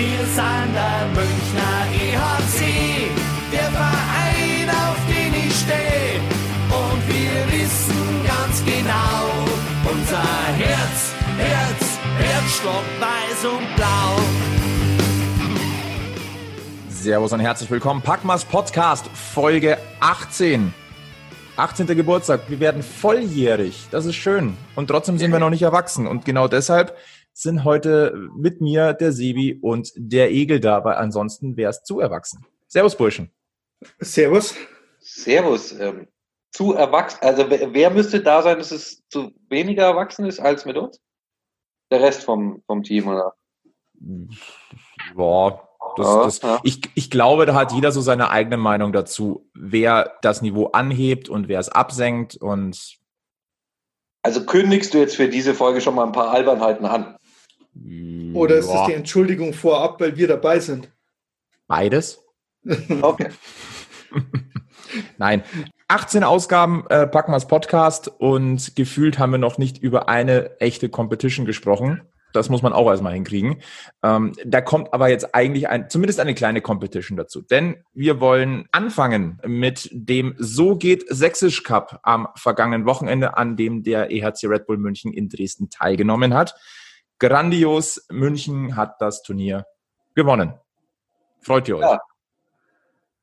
Wir sind der Münchner EHC, der Verein, auf den ich stehe. Und wir wissen ganz genau, unser Herz, Herz, Herzschlag weiß und blau. Servus und herzlich willkommen. Packmas Podcast, Folge 18. 18. Geburtstag. Wir werden volljährig. Das ist schön. Und trotzdem sind wir noch nicht erwachsen. Und genau deshalb sind heute mit mir der Sebi und der Egel da, weil ansonsten wäre es zu erwachsen. Servus, Burschen. Servus. Servus. Ähm, zu erwachsen, also wer, müsste da sein, dass es zu weniger erwachsen ist als mit uns? Der Rest vom, vom Team, oder? Boah, das, Ja, das, ja. ich, ich glaube, da hat jeder so seine eigene Meinung dazu, wer das Niveau anhebt und wer es absenkt und Also kündigst du jetzt für diese Folge schon mal ein paar Albernheiten an? Oder ist es die Entschuldigung vorab, weil wir dabei sind? beides? Okay. Nein. 18 Ausgaben äh, packen wir als Podcast und gefühlt haben wir noch nicht über eine echte Competition gesprochen. Das muss man auch erstmal hinkriegen. Ähm, da kommt aber jetzt eigentlich ein, zumindest eine kleine Competition dazu. Denn wir wollen anfangen mit dem So geht Sächsisch Cup am vergangenen Wochenende, an dem der EHC Red Bull München in Dresden teilgenommen hat. Grandios. München hat das Turnier gewonnen. Freut ihr euch? Ja.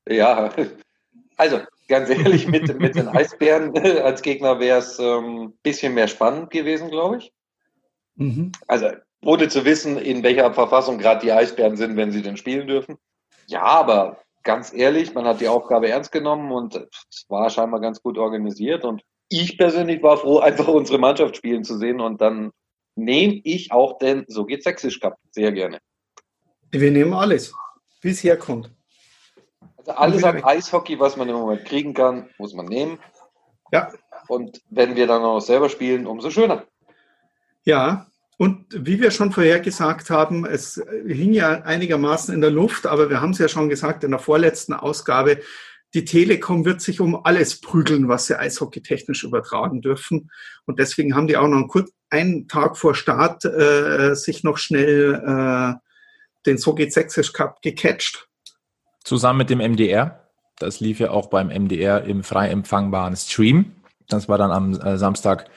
Ja, also ganz ehrlich, mit, mit den Eisbären als Gegner wäre es ein ähm, bisschen mehr spannend gewesen, glaube ich. Mhm. Also ohne zu wissen, in welcher Verfassung gerade die Eisbären sind, wenn sie denn spielen dürfen. Ja, aber ganz ehrlich, man hat die Aufgabe ernst genommen und es war scheinbar ganz gut organisiert. Und ich persönlich war froh, einfach unsere Mannschaft spielen zu sehen. Und dann nehme ich auch den So geht Sächsisch Cup sehr gerne. Wir nehmen alles, wie es herkommt. Also alles an. Eishockey, was man im Moment kriegen kann, muss man nehmen. Ja, Und wenn wir dann auch selber spielen, umso schöner. ja. Und wie wir schon vorher gesagt haben, es hing ja einigermaßen in der Luft, aber wir haben es ja schon gesagt in der vorletzten Ausgabe, die Telekom wird sich um alles prügeln, was sie eishockeytechnisch übertragen dürfen. Und deswegen haben die auch noch einen, einen Tag vor Start äh, sich noch schnell äh, den So geht Sächsisch Cup gecatcht. zusammen mit dem MDR. Das lief ja auch beim MDR im frei empfangbaren Stream. Das war dann am äh, Samstag.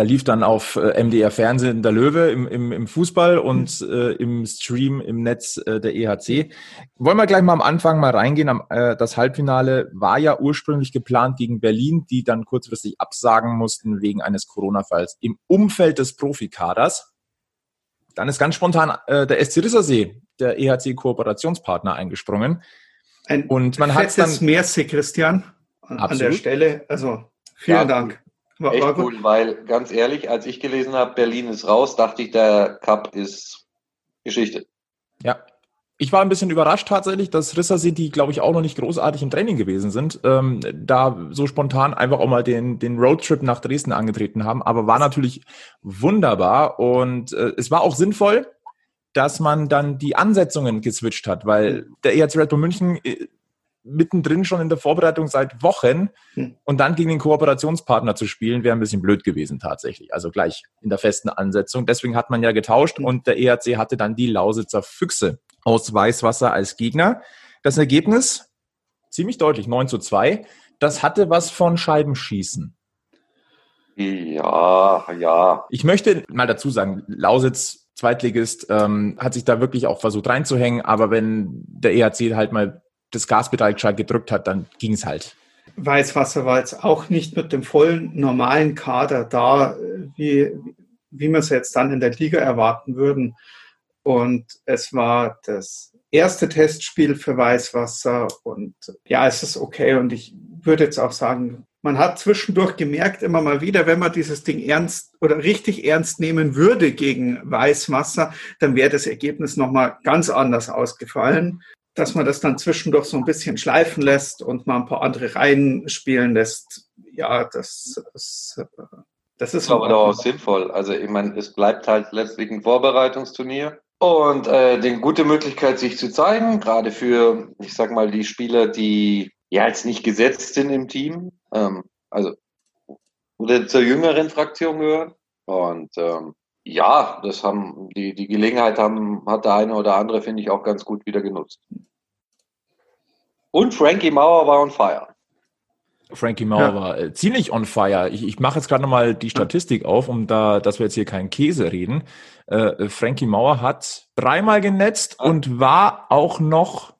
Da lief dann auf äh, MDR Fernsehen der Löwe im, im, im Fußball und äh, im Stream im Netz äh, der EHC. Wollen wir gleich mal am Anfang mal reingehen. Am, äh, das Halbfinale war ja ursprünglich geplant gegen Berlin, die dann kurzfristig absagen mussten wegen eines Corona-Falls im Umfeld des Profikaders. Dann ist ganz spontan äh, der SC Rissersee, der EHC-Kooperationspartner, eingesprungen. Ein Und man fettes dann- Merci, Christian, an, an der. Stelle. Also vielen Ja, Dank. War, Echt war gut. cool, weil ganz ehrlich, als ich gelesen habe, Berlin ist raus, dachte ich, der Cup ist Geschichte. Ja. Ich war ein bisschen überrascht tatsächlich, dass Rissersee, die glaube ich auch noch nicht großartig im Training gewesen sind, ähm, da so spontan einfach auch mal den, den Roadtrip nach Dresden angetreten haben. Aber war natürlich wunderbar und äh, es war auch sinnvoll, dass man dann die Ansetzungen geswitcht hat, weil der EHC Red Bull München äh, mittendrin schon in der Vorbereitung seit Wochen Hm. und dann gegen den Kooperationspartner zu spielen, wäre ein bisschen blöd gewesen tatsächlich. Also gleich in der festen Ansetzung. Deswegen hat man ja getauscht Hm. und der EHC hatte dann die Lausitzer Füchse aus Weißwasser als Gegner. Das Ergebnis ziemlich deutlich, 9 zu 2. Das hatte was von Scheibenschießen. Ja, ja. Ich möchte mal dazu sagen, Lausitz, Zweitligist, ähm, hat sich da wirklich auch versucht reinzuhängen, aber wenn der EHC halt mal das Gaspedal gescheit gedrückt hat, dann ging es halt. Weißwasser war jetzt auch nicht mit dem vollen normalen Kader da, wie, wie wir es jetzt dann in der Liga erwarten würden. Und es war das erste Testspiel für Weißwasser und ja, es ist okay. Und ich würde jetzt auch sagen, man hat zwischendurch gemerkt, immer mal wieder, wenn man dieses Ding ernst oder richtig ernst nehmen würde gegen Weißwasser, dann wäre das Ergebnis nochmal ganz anders ausgefallen. Dass man das dann zwischendurch so ein bisschen schleifen lässt und mal ein paar andere Reihen spielen lässt, ja, das ist, das ist aber auch sinnvoll. Also ich meine, es bleibt halt letztlich ein Vorbereitungsturnier und äh, eine gute Möglichkeit, sich zu zeigen, gerade für, ich sag mal, die Spieler, die ja jetzt nicht gesetzt sind im Team, ähm, also oder zur jüngeren Fraktion gehören. Und ähm, Ja, das haben die, die Gelegenheit haben, hat der eine oder andere, finde ich, auch ganz gut wieder genutzt. Und Frankie Mauer war on fire. Frankie Mauer ja. war äh, ziemlich on fire. Ich, ich mache jetzt gerade nochmal die Statistik auf, um da, dass wir jetzt hier keinen Käse reden. Äh, Frankie Mauer hat dreimal genetzt ja. und war auch noch,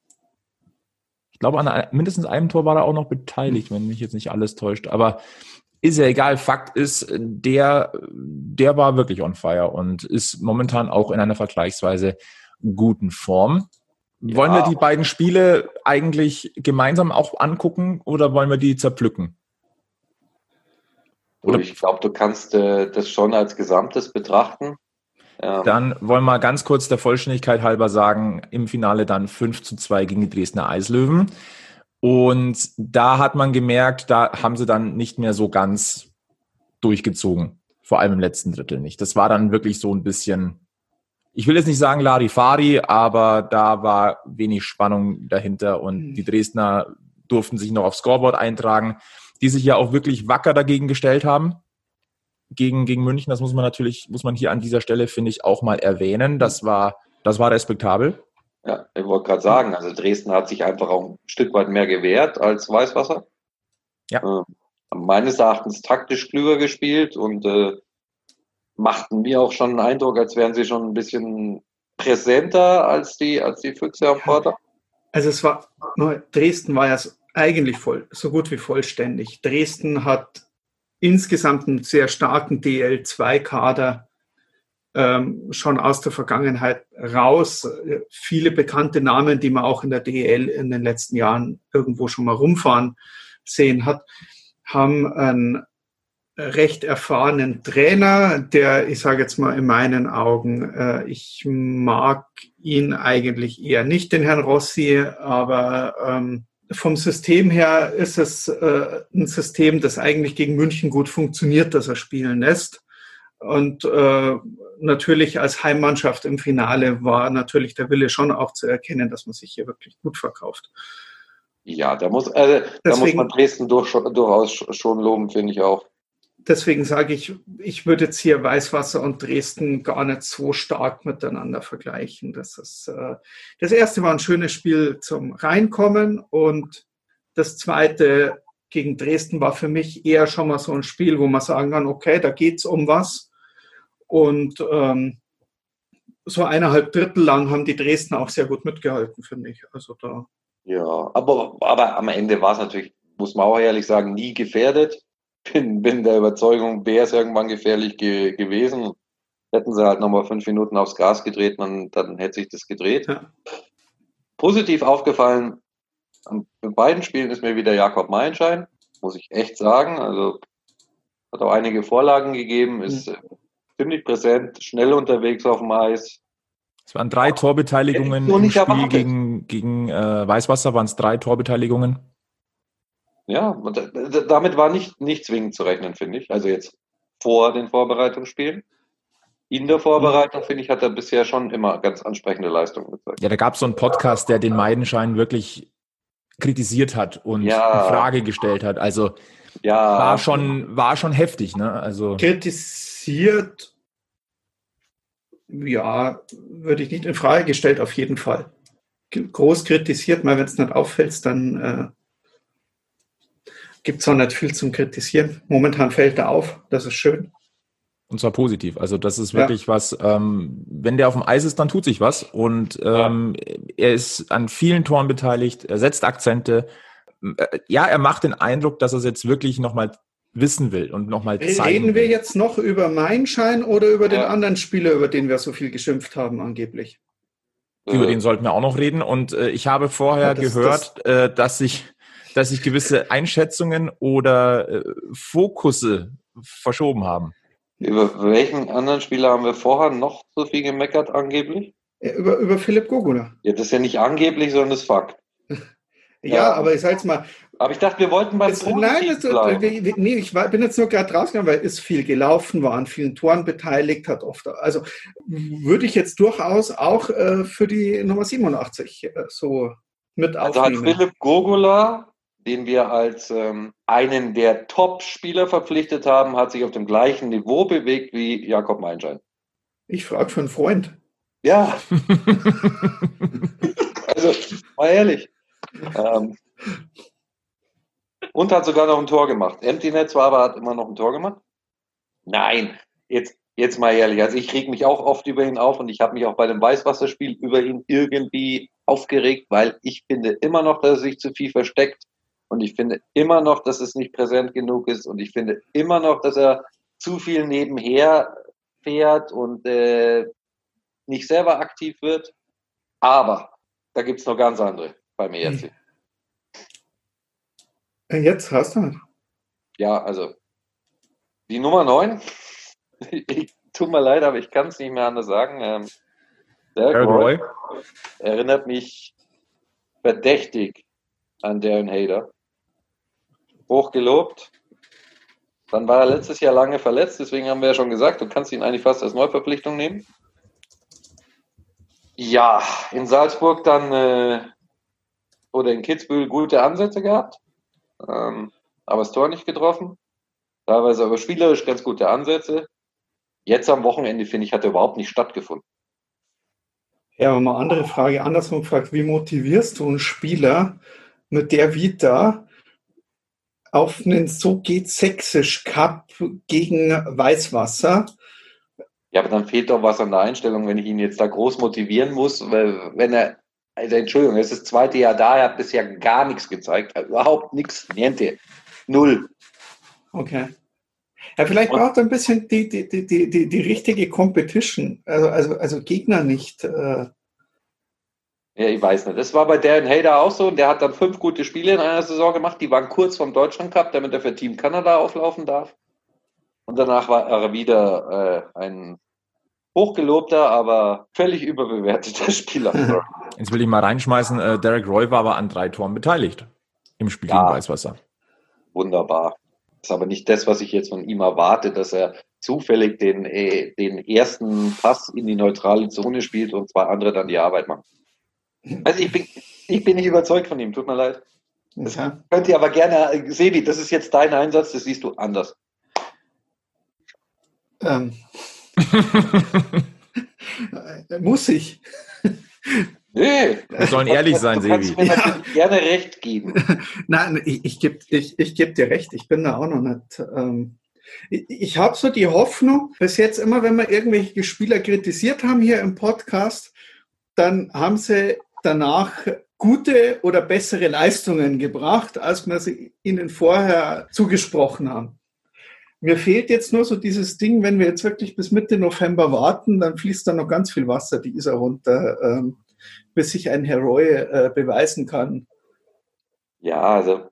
ich glaube, an mindestens einem Tor war er auch noch beteiligt, wenn mich jetzt nicht alles täuscht. Aber ist ja egal. Fakt ist, der, der war wirklich on fire und ist momentan auch in einer vergleichsweise guten Form. Wollen wir die beiden Spiele eigentlich gemeinsam auch angucken oder wollen wir die zerpflücken? Oder? Ich glaube, du kannst äh, das schon als Gesamtes betrachten. Ähm. Dann wollen wir ganz kurz der Vollständigkeit halber sagen, im Finale dann 5 zu 2 gegen die Dresdner Eislöwen. Und da hat man gemerkt, da haben sie dann nicht mehr so ganz durchgezogen. Vor allem im letzten Drittel nicht. Das war dann wirklich so ein bisschen ich will jetzt nicht sagen Larifari, aber da war wenig Spannung dahinter und mhm. die Dresdner durften sich noch aufs Scoreboard eintragen, die sich ja auch wirklich wacker dagegen gestellt haben. Gegen, gegen München, das muss man natürlich, muss man hier an dieser Stelle, finde ich, auch mal erwähnen. Das war, das war respektabel. Ja, ich wollte gerade sagen, also Dresden hat sich einfach auch ein Stück weit mehr gewehrt als Weißwasser. Ja. Äh, meines Erachtens taktisch klüger gespielt und äh, machten mir auch schon einen Eindruck, als wären sie schon ein bisschen präsenter als die, als die Füchse am Vortag. Also es war, Dresden war ja eigentlich voll, so gut wie vollständig. Dresden hat insgesamt einen sehr starken DL2-Kader ähm, schon aus der Vergangenheit raus. Viele bekannte Namen, die man auch in der DL in den letzten Jahren irgendwo schon mal rumfahren sehen hat, haben einen recht erfahrenen Trainer, der, ich sage jetzt mal in meinen Augen, äh, ich mag ihn eigentlich eher nicht, den Herrn Rossi, aber ähm, vom System her ist es äh, ein System, das eigentlich gegen München gut funktioniert, dass er spielen lässt. Und äh, natürlich als Heimmannschaft im Finale war natürlich der Wille schon auch zu erkennen, dass man sich hier wirklich gut verkauft. Ja, da muss, äh, da muss man Dresden durch, durchaus schon loben, finde ich auch deswegen sage ich, ich würde jetzt hier Weißwasser und Dresden gar nicht so stark miteinander vergleichen. Das, ist, äh, das erste war ein schönes Spiel zum Reinkommen und das zweite gegen Dresden war für mich eher schon mal so ein Spiel, wo man sagen kann, okay, da geht es um was. Und ähm, so eineinhalb Drittel lang haben die Dresden auch sehr gut mitgehalten, finde ich. Also da. Ja, aber, aber am Ende war es natürlich, muss man auch ehrlich sagen, nie gefährdet bin, bin der Überzeugung, wäre es irgendwann gefährlich ge gewesen. Hätten sie halt nochmal fünf Minuten aufs Gas gedreht, dann, dann hätte sich das gedreht. Ja. Positiv aufgefallen, an beiden Spielen ist mir wieder Jakob Meinschein, muss ich echt sagen. Also hat auch einige Vorlagen gegeben, ist mhm. Ziemlich präsent, schnell unterwegs auf dem Eis. Es waren drei Torbeteiligungen im Spiel erwartet. gegen, gegen äh, Weißwasser, waren es drei Torbeteiligungen. Ja, und damit war nicht, nicht zwingend zu rechnen, finde ich. Also jetzt vor den Vorbereitungsspielen. In der Vorbereitung, finde ich, hat er bisher schon immer ganz ansprechende Leistungen gezeigt. Ja, da gab es so einen Podcast, der den Meidenschein wirklich kritisiert hat und ja. in Frage gestellt hat. Also ja. war schon, war schon heftig, ne? Also kritisiert, ja, würde ich nicht in Frage gestellt, auf jeden Fall. Groß kritisiert, mal wenn es nicht auffällt, dann äh, gibt es auch nicht viel zum Kritisieren. Momentan fällt er auf, das ist schön. Und zwar positiv. Also das ist wirklich ja. was, ähm, wenn der auf dem Eis ist, dann tut sich was. Und ähm, er ist an vielen Toren beteiligt, er setzt Akzente. Äh, ja, er macht den Eindruck, dass er es jetzt wirklich nochmal wissen will und nochmal zeigen Reden wir jetzt noch über meinen Schein oder über den anderen Spieler, über den wir so viel geschimpft haben angeblich? Über den sollten wir auch noch reden. Und äh, ich habe vorher ja, das, gehört, das, äh, dass sich dass sich gewisse Einschätzungen oder äh, Fokusse verschoben haben. Über welchen anderen Spieler haben wir vorher noch so viel gemeckert, angeblich? Über, über Philipp Gogula. Ja, das ist ja nicht angeblich, sondern das ist Fakt. ja, ja, aber ich sag's mal. Aber ich dachte, wir wollten beim es, Nein, das, bleiben. nee, ich war, bin jetzt nur gerade rausgegangen, weil ist viel gelaufen, war an vielen Toren beteiligt, hat oft, also würde ich jetzt durchaus auch äh, für die Nummer 87 äh, so mit also aufnehmen. Also hat Philipp Gogula den wir als ähm, einen der Top-Spieler verpflichtet haben, hat sich auf dem gleichen Niveau bewegt wie Jakob Meinschein. Ich frage für einen Freund. Ja. also, mal ehrlich. Ähm, und hat sogar noch ein Tor gemacht. Empty Net zwar, aber hat immer noch ein Tor gemacht. Nein, jetzt, jetzt mal ehrlich. Also ich reg mich auch oft über ihn auf und ich habe mich auch bei dem Weißwasserspiel über ihn irgendwie aufgeregt, weil ich finde immer noch, dass er sich zu viel versteckt und ich finde immer noch, dass es nicht präsent genug ist und ich finde immer noch, dass er zu viel nebenher fährt und äh, nicht selber aktiv wird. Aber da gibt es noch ganz andere beim ERC. Hm. Jetzt hast du. Ja, also die Nummer 9, ich, tut mir leid, aber ich kann es nicht mehr anders sagen. Ähm, Derek Roy, Roy erinnert mich verdächtig an Darren Hader. Hochgelobt. Dann war er letztes Jahr lange verletzt, deswegen haben wir ja schon gesagt, du kannst ihn eigentlich fast als Neuverpflichtung nehmen. Ja, in Salzburg dann äh, oder in Kitzbühel gute Ansätze gehabt, ähm, aber das Tor nicht getroffen. Teilweise aber spielerisch ganz gute Ansätze. Jetzt am Wochenende, finde ich, hat er überhaupt nicht stattgefunden. Ja, aber mal andere Frage, andersrum gefragt, wie motivierst du einen Spieler mit der Vita auf einen So geht Sächsisch Cup gegen Weißwasser? Ja, aber dann fehlt doch was an der Einstellung, wenn ich ihn jetzt da groß motivieren muss, weil wenn er, also Entschuldigung, es ist das zweite Jahr da, er hat bisher gar nichts gezeigt, also überhaupt nichts, niente, null. Okay. Ja, vielleicht braucht er ein bisschen die, die, die, die, die, richtige Competition, also, also, also Gegner nicht. Äh ja, ich weiß nicht. Das war bei Darren Hader auch so. Der hat dann fünf gute Spiele in einer Saison gemacht. Die waren kurz vom Deutschland Cup, damit er für Team Kanada auflaufen darf. Und danach war er wieder äh, ein hochgelobter, aber völlig überbewerteter Spieler. Jetzt will ich mal reinschmeißen, äh, Derek Roy war aber an drei Toren beteiligt im Spiel ja, gegen Weißwasser. Wunderbar. Das ist aber nicht das, was ich jetzt von ihm erwarte, dass er zufällig den, äh, den ersten Pass in die neutrale Zone spielt und zwei andere dann die Arbeit machen. Also ich bin, ich bin nicht überzeugt von ihm, tut mir leid. Das ja. könnt ihr aber gerne, Sebi, das ist jetzt dein Einsatz, das siehst du anders. Ähm. Muss ich. Nee. Wir sollen ehrlich sein, Sebi. Du kannst mir ja. gerne recht geben. Nein, ich, ich gebe ich, ich geb dir recht. Ich bin da auch noch nicht. Ähm, ich ich habe so die Hoffnung, bis jetzt immer, wenn wir irgendwelche Spieler kritisiert haben hier im Podcast, dann haben sie danach gute oder bessere Leistungen gebracht, als wir sie ihnen vorher zugesprochen haben. Mir fehlt jetzt nur so dieses Ding, wenn wir jetzt wirklich bis Mitte November warten, dann fließt da noch ganz viel Wasser die Isar runter. Ähm, bis sich ein Heroy äh, beweisen kann. Ja, also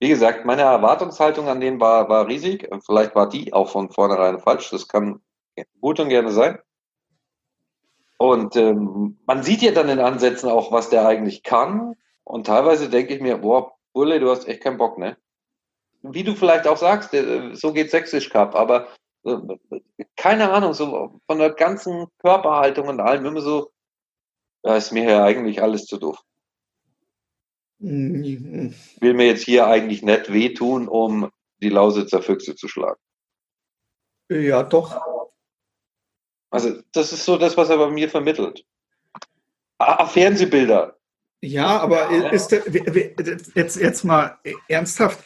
wie gesagt, meine Erwartungshaltung an den war, war riesig. Vielleicht war die auch von vornherein falsch. Das kann gut und gerne sein. Und ähm, man sieht ja dann in Ansätzen auch, was der eigentlich kann. Und teilweise denke ich mir, boah, Bulle, du hast echt keinen Bock, ne? Wie du vielleicht auch sagst, so geht Sächsisch Cup, aber äh, keine Ahnung, so von der ganzen Körperhaltung und allem immer so, da ist mir ja eigentlich alles zu doof. Mhm. Will mir jetzt hier eigentlich nicht wehtun, um die Lausitzer Füchse zu schlagen. Ja, doch. Also, das ist so das, was er bei mir vermittelt. Ah, Fernsehbilder. Ja, aber ist der, jetzt, jetzt mal ernsthaft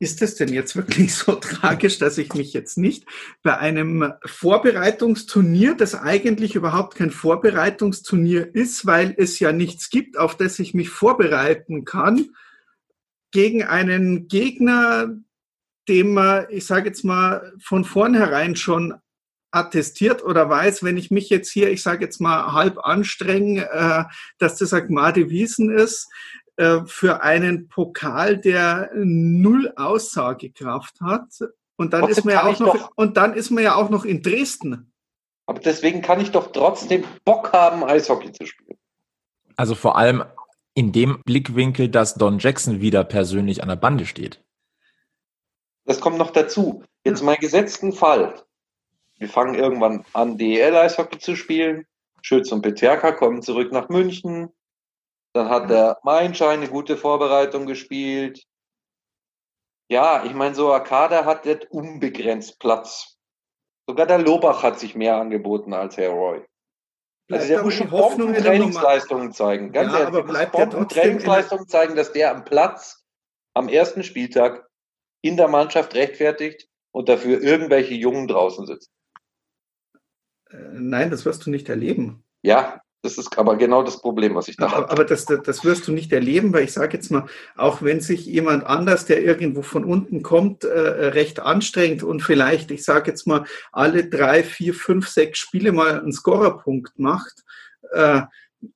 ist es denn jetzt wirklich so tragisch, dass ich mich jetzt nicht bei einem Vorbereitungsturnier, das eigentlich überhaupt kein Vorbereitungsturnier ist, weil es ja nichts gibt, auf das ich mich vorbereiten kann, gegen einen Gegner, dem man, ich sage jetzt mal, von vornherein schon attestiert oder weiß, wenn ich mich jetzt hier, ich sage jetzt mal, halb anstrenge, äh, dass das Agmade Wiesen ist, äh, für einen Pokal, der null Aussagekraft hat. Und dann ist man ja auch noch, doch, und dann ist man ja auch noch in Dresden. Aber deswegen kann ich doch trotzdem Bock haben, Eishockey zu spielen. Also vor allem in dem Blickwinkel, dass Don Jackson wieder persönlich an der Bande steht. Das kommt noch dazu. Jetzt mal gesetzten Fall. Wir fangen irgendwann an, DEL-Eishockey zu spielen. Schütz und Peterka kommen zurück nach München. Dann hat der Mainschein eine gute Vorbereitung gespielt. Ja, ich meine, so ein Kader hat nicht unbegrenzt Platz. Sogar der Lobach hat sich mehr angeboten als Herr Roy. Also Bleibt der muss schon Hoffnung in der Trainingsleistungen zeigen. Ganz Ja, ehrlich, aber der bleibt trotzdem Trainingsleistungen zeigen, dass der am Platz am ersten Spieltag in der Mannschaft rechtfertigt und dafür irgendwelche Jungen draußen sitzen. Äh, Nein, das wirst du nicht erleben. Ja, das ist aber genau das Problem, was ich da Aber, habe. aber das, das das wirst du nicht erleben, weil ich sage jetzt mal, auch wenn sich jemand anders, der irgendwo von unten kommt, äh, recht anstrengt und vielleicht, ich sage jetzt mal, alle drei, vier, fünf, sechs Spiele mal einen Scorerpunkt macht, äh,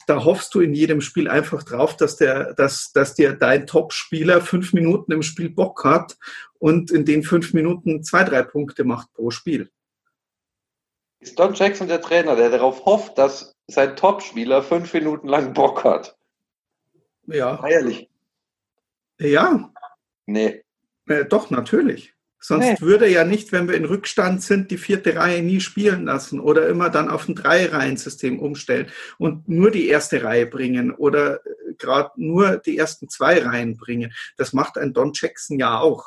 da hoffst du in jedem Spiel einfach drauf, dass der, dass, dass dir dein Top-Spieler fünf Minuten im Spiel Bock hat und in den fünf Minuten zwei, drei Punkte macht pro Spiel. Ist Don Jackson der Trainer, der darauf hofft, dass sein Topspieler fünf Minuten lang Bock hat? Ja, Ehrlich? ja, Nee. Äh, doch, natürlich. Sonst Nee. würde ja nicht, wenn wir in Rückstand sind, die vierte Reihe nie spielen lassen oder immer dann auf ein Drei-Reihen-System umstellen und nur die erste Reihe bringen oder gerade nur die ersten zwei Reihen bringen. Das macht ein Don Jackson ja auch.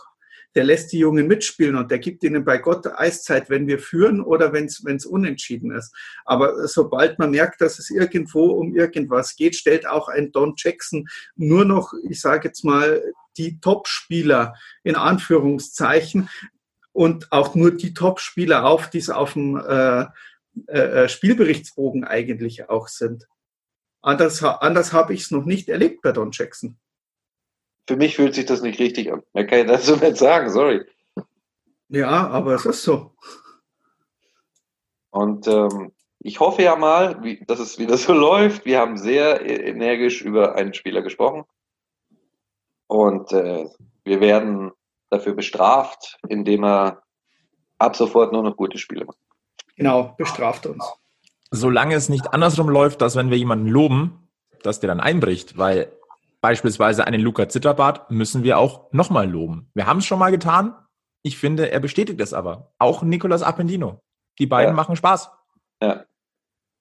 Der lässt die Jungen mitspielen und der gibt ihnen bei Gott Eiszeit, wenn wir führen oder wenn es unentschieden ist. Aber sobald man merkt, dass es irgendwo um irgendwas geht, stellt auch ein Don Jackson nur noch, ich sage jetzt mal, die Top-Spieler in Anführungszeichen und auch nur die Top-Spieler auf, die es auf dem äh, äh, Spielberichtsbogen eigentlich auch sind. Anders, anders habe ich es noch nicht erlebt bei Don Jackson. Für mich fühlt sich das nicht richtig an. Mehr kann ich dazu nicht sagen, sorry. Ja, aber es ist so. Und ähm, ich hoffe ja mal, wie, dass es wieder so läuft. Wir haben sehr äh, energisch über einen Spieler gesprochen. Und äh, wir werden dafür bestraft, indem er ab sofort nur noch gute Spiele macht. Genau, bestraft uns. Solange es nicht andersrum läuft, dass wenn wir jemanden loben, dass der dann einbricht, weil beispielsweise einen Luca Zitterbart müssen wir auch nochmal loben. Wir haben es schon mal getan. Ich finde, er bestätigt es aber. Auch Nicolas Appendino. Die beiden Ja. machen Spaß. Ja.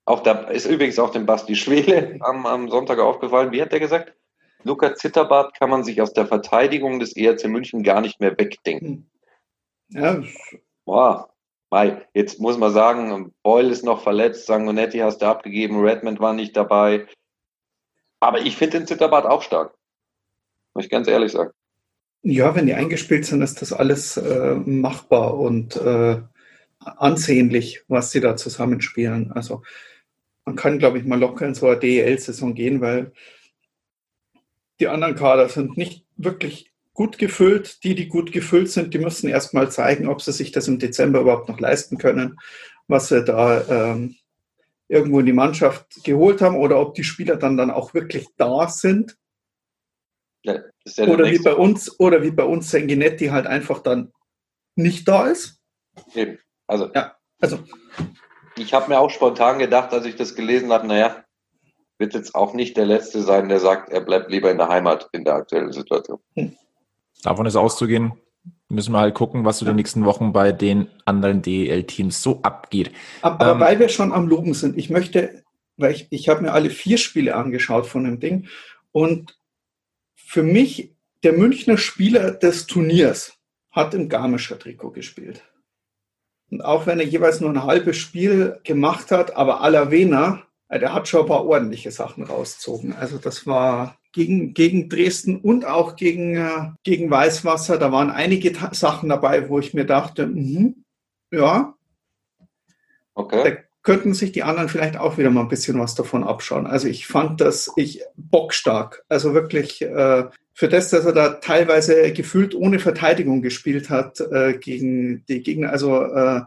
Auch da ist übrigens auch dem Basti Schwele am, am Sonntag aufgefallen. Wie hat der gesagt? Luca Zitterbart kann man sich aus der Verteidigung des ERC München gar nicht mehr wegdenken. Ja, Boah, Mai, jetzt muss man sagen, Boyle ist noch verletzt, Sangonetti hast du abgegeben, Redmond war nicht dabei. Aber ich finde den Zitterbart auch stark. Muss ich ganz ehrlich sagen. ja, wenn die eingespielt sind, ist das alles äh, machbar und äh, ansehnlich, was sie da zusammenspielen. Also man kann, glaube ich, mal locker in so eine DEL-Saison gehen, weil die anderen Kader sind nicht wirklich gut gefüllt. Die, die gut gefüllt sind, die müssen erst mal zeigen, ob sie sich das im Dezember überhaupt noch leisten können, was sie da ähm, irgendwo in die Mannschaft geholt haben oder ob die Spieler dann, dann auch wirklich da sind. Ja, ja der Oder wie bei uns, oder wie bei uns Sanguinetti halt einfach dann nicht da ist. Eben. Also, Ja, also ich habe mir auch spontan gedacht, als ich das gelesen habe, naja, wird jetzt auch nicht der Letzte sein, der sagt, er bleibt lieber in der Heimat in der aktuellen Situation. Davon ist auszugehen. Müssen wir halt gucken, was so die nächsten Wochen bei den anderen DEL-Teams so abgeht. Aber Ähm, weil wir schon am Loben sind, ich möchte, weil ich, ich habe mir alle vier Spiele angeschaut von dem Ding und für mich der Münchner Spieler des Turniers hat im Garmischer Trikot gespielt. Und auch wenn er jeweils nur ein halbes Spiel gemacht hat, aber Alavena, der hat schon ein paar ordentliche Sachen rausgezogen. Also das war gegen, gegen Dresden und auch gegen, äh, gegen Weißwasser. Da waren einige Ta Sachen dabei, wo ich mir dachte, mhm, ja, Okay? da könnten sich die anderen vielleicht auch wieder mal ein bisschen was davon abschauen. Also ich fand das ich bockstark. Also wirklich äh, für das, dass er da teilweise gefühlt ohne Verteidigung gespielt hat äh, gegen die Gegner. Also äh,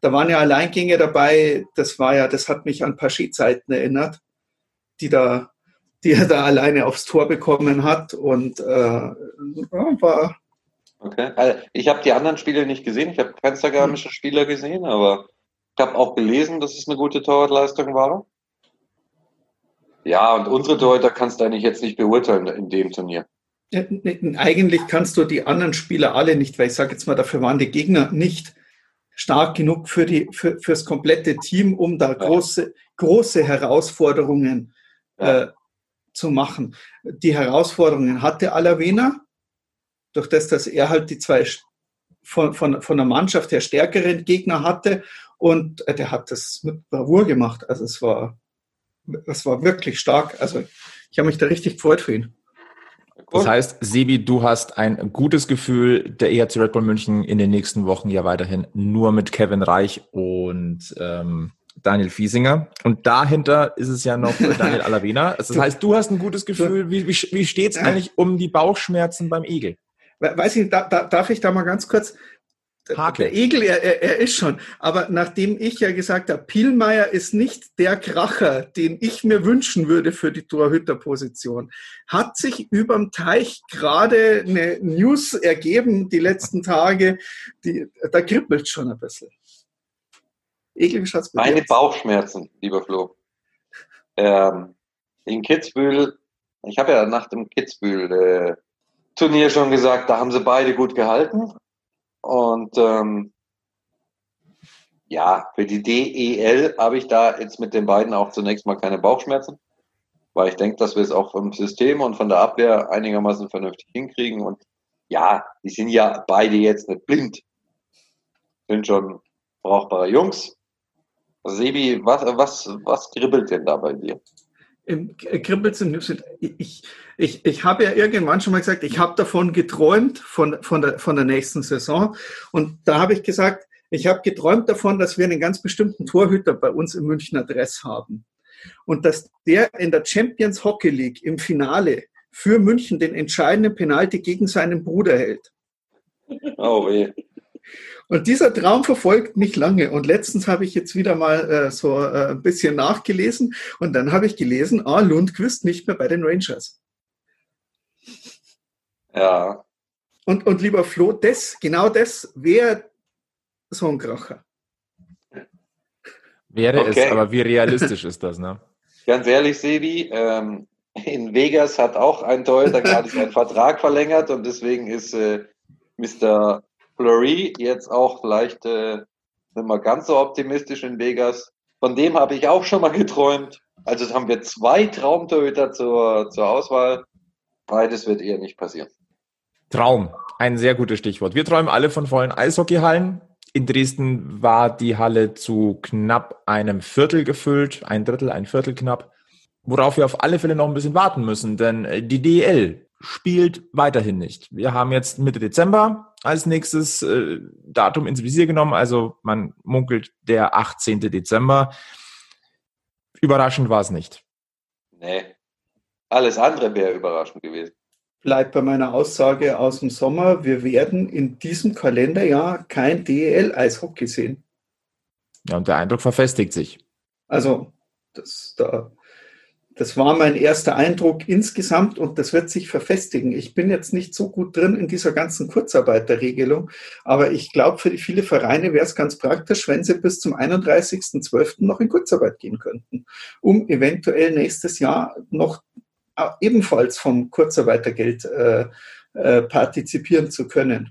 da waren ja Alleingänge dabei. Das war ja, das hat mich an Paschet-Zeiten erinnert, die da, die er da alleine aufs Tor bekommen hat und äh, war Okay. Also ich habe die anderen Spiele nicht gesehen. Ich habe fenstergamische Spieler gesehen, aber ich habe auch gelesen, dass es eine gute Torwartleistung war. Ja, und unsere Torhüter kannst du eigentlich jetzt nicht beurteilen in dem Turnier. Eigentlich kannst du die anderen Spieler alle nicht, weil ich sage jetzt mal, dafür waren die Gegner nicht stark genug für die, für, fürs komplette Team, um da große, große Herausforderungen äh, zu machen. Die Herausforderungen hatte Alavena, durch das, dass er halt die zwei von, von, von der Mannschaft her stärkeren Gegner hatte. Und äh, der hat das mit Bravour gemacht. Also es war, es war wirklich stark. Also ich habe mich da richtig gefreut für ihn. Das heißt, Sebi, du hast ein gutes Gefühl, der EHC Red Bull München in den nächsten Wochen ja weiterhin nur mit Kevin Reich und ähm, Daniel Fiesinger. Und dahinter ist es ja noch Daniel Alavena. Das heißt, du hast ein gutes Gefühl. Wie, wie, wie steht es eigentlich um die Bauchschmerzen beim Egel? Weiß ich, da, da, darf ich da mal ganz kurz Hakel. Der Egel, er, er, er ist schon. Aber nachdem ich ja gesagt habe, Pielmeier ist nicht der Kracher, den ich mir wünschen würde für die Torhüterposition, hat sich überm Teich gerade eine News ergeben die letzten Tage. Die, da kribbelt schon ein bisschen. Egel, wie schaut's bei Meine Bauchschmerzen, lieber Flo. Ähm, in Kitzbühel, ich habe ja nach dem Kitzbühel äh, Turnier schon gesagt, da haben sie beide gut gehalten. Und ähm, ja, für die DEL habe ich da jetzt mit den beiden auch zunächst mal keine Bauchschmerzen, weil ich denke, dass wir es auch vom System und von der Abwehr einigermaßen vernünftig hinkriegen. Und ja, die sind ja beide jetzt nicht blind, sind schon brauchbare Jungs. Sebi, was, was, was kribbelt denn da bei dir? Im Kribbels im Newsfeed. Ich, ich, ich habe ja irgendwann schon mal gesagt, ich habe davon geträumt, von, von, der, von der nächsten Saison. Und da habe ich gesagt, ich habe geträumt davon, dass wir einen ganz bestimmten Torhüter bei uns im Münchner Dress haben. Und dass der in der Champions Hockey League im Finale für München den entscheidenden Penalty gegen seinen Bruder hält. Oh weh. Und dieser Traum verfolgt mich lange. Und letztens habe ich jetzt wieder mal äh, so äh, ein bisschen nachgelesen und dann habe ich gelesen, ah, Lundqvist nicht mehr bei den Rangers. Ja. Und, und lieber Flo, das, genau das wäre so ein Kracher. Wäre okay. es, aber wie realistisch ist das, ne? Ganz ehrlich, Sebi, ähm, in Vegas hat auch ein Torhüter gerade seinen Vertrag verlängert und deswegen ist äh, Mr. Fleury jetzt auch vielleicht äh, nicht mal ganz so optimistisch in Vegas. Von dem habe ich auch schon mal geträumt. Also haben wir zwei Traumtorhüter zur, zur Auswahl. Beides wird eher nicht passieren. Traum, ein sehr gutes Stichwort. Wir träumen alle von vollen Eishockeyhallen. In Dresden war die Halle zu knapp einem Viertel gefüllt, ein Drittel, ein Viertel knapp, worauf wir auf alle Fälle noch ein bisschen warten müssen, denn die DEL spielt weiterhin nicht. Wir haben jetzt Mitte Dezember als nächstes äh, Datum ins Visier genommen, also man munkelt der 18. Dezember. Überraschend war es nicht. Nee, alles andere wäre überraschend gewesen. Bleibt bei meiner Aussage aus dem Sommer, wir werden in diesem Kalenderjahr kein DEL-Eishockey sehen. Ja, und der Eindruck verfestigt sich. Also, das, da das war mein erster Eindruck insgesamt und das wird sich verfestigen. Ich bin jetzt nicht so gut drin in dieser ganzen Kurzarbeiterregelung, aber ich glaube, für die viele Vereine wäre es ganz praktisch, wenn sie bis zum 31.12. noch in Kurzarbeit gehen könnten, um eventuell nächstes Jahr noch äh, ebenfalls vom Kurzarbeitergeld äh, äh, partizipieren zu können.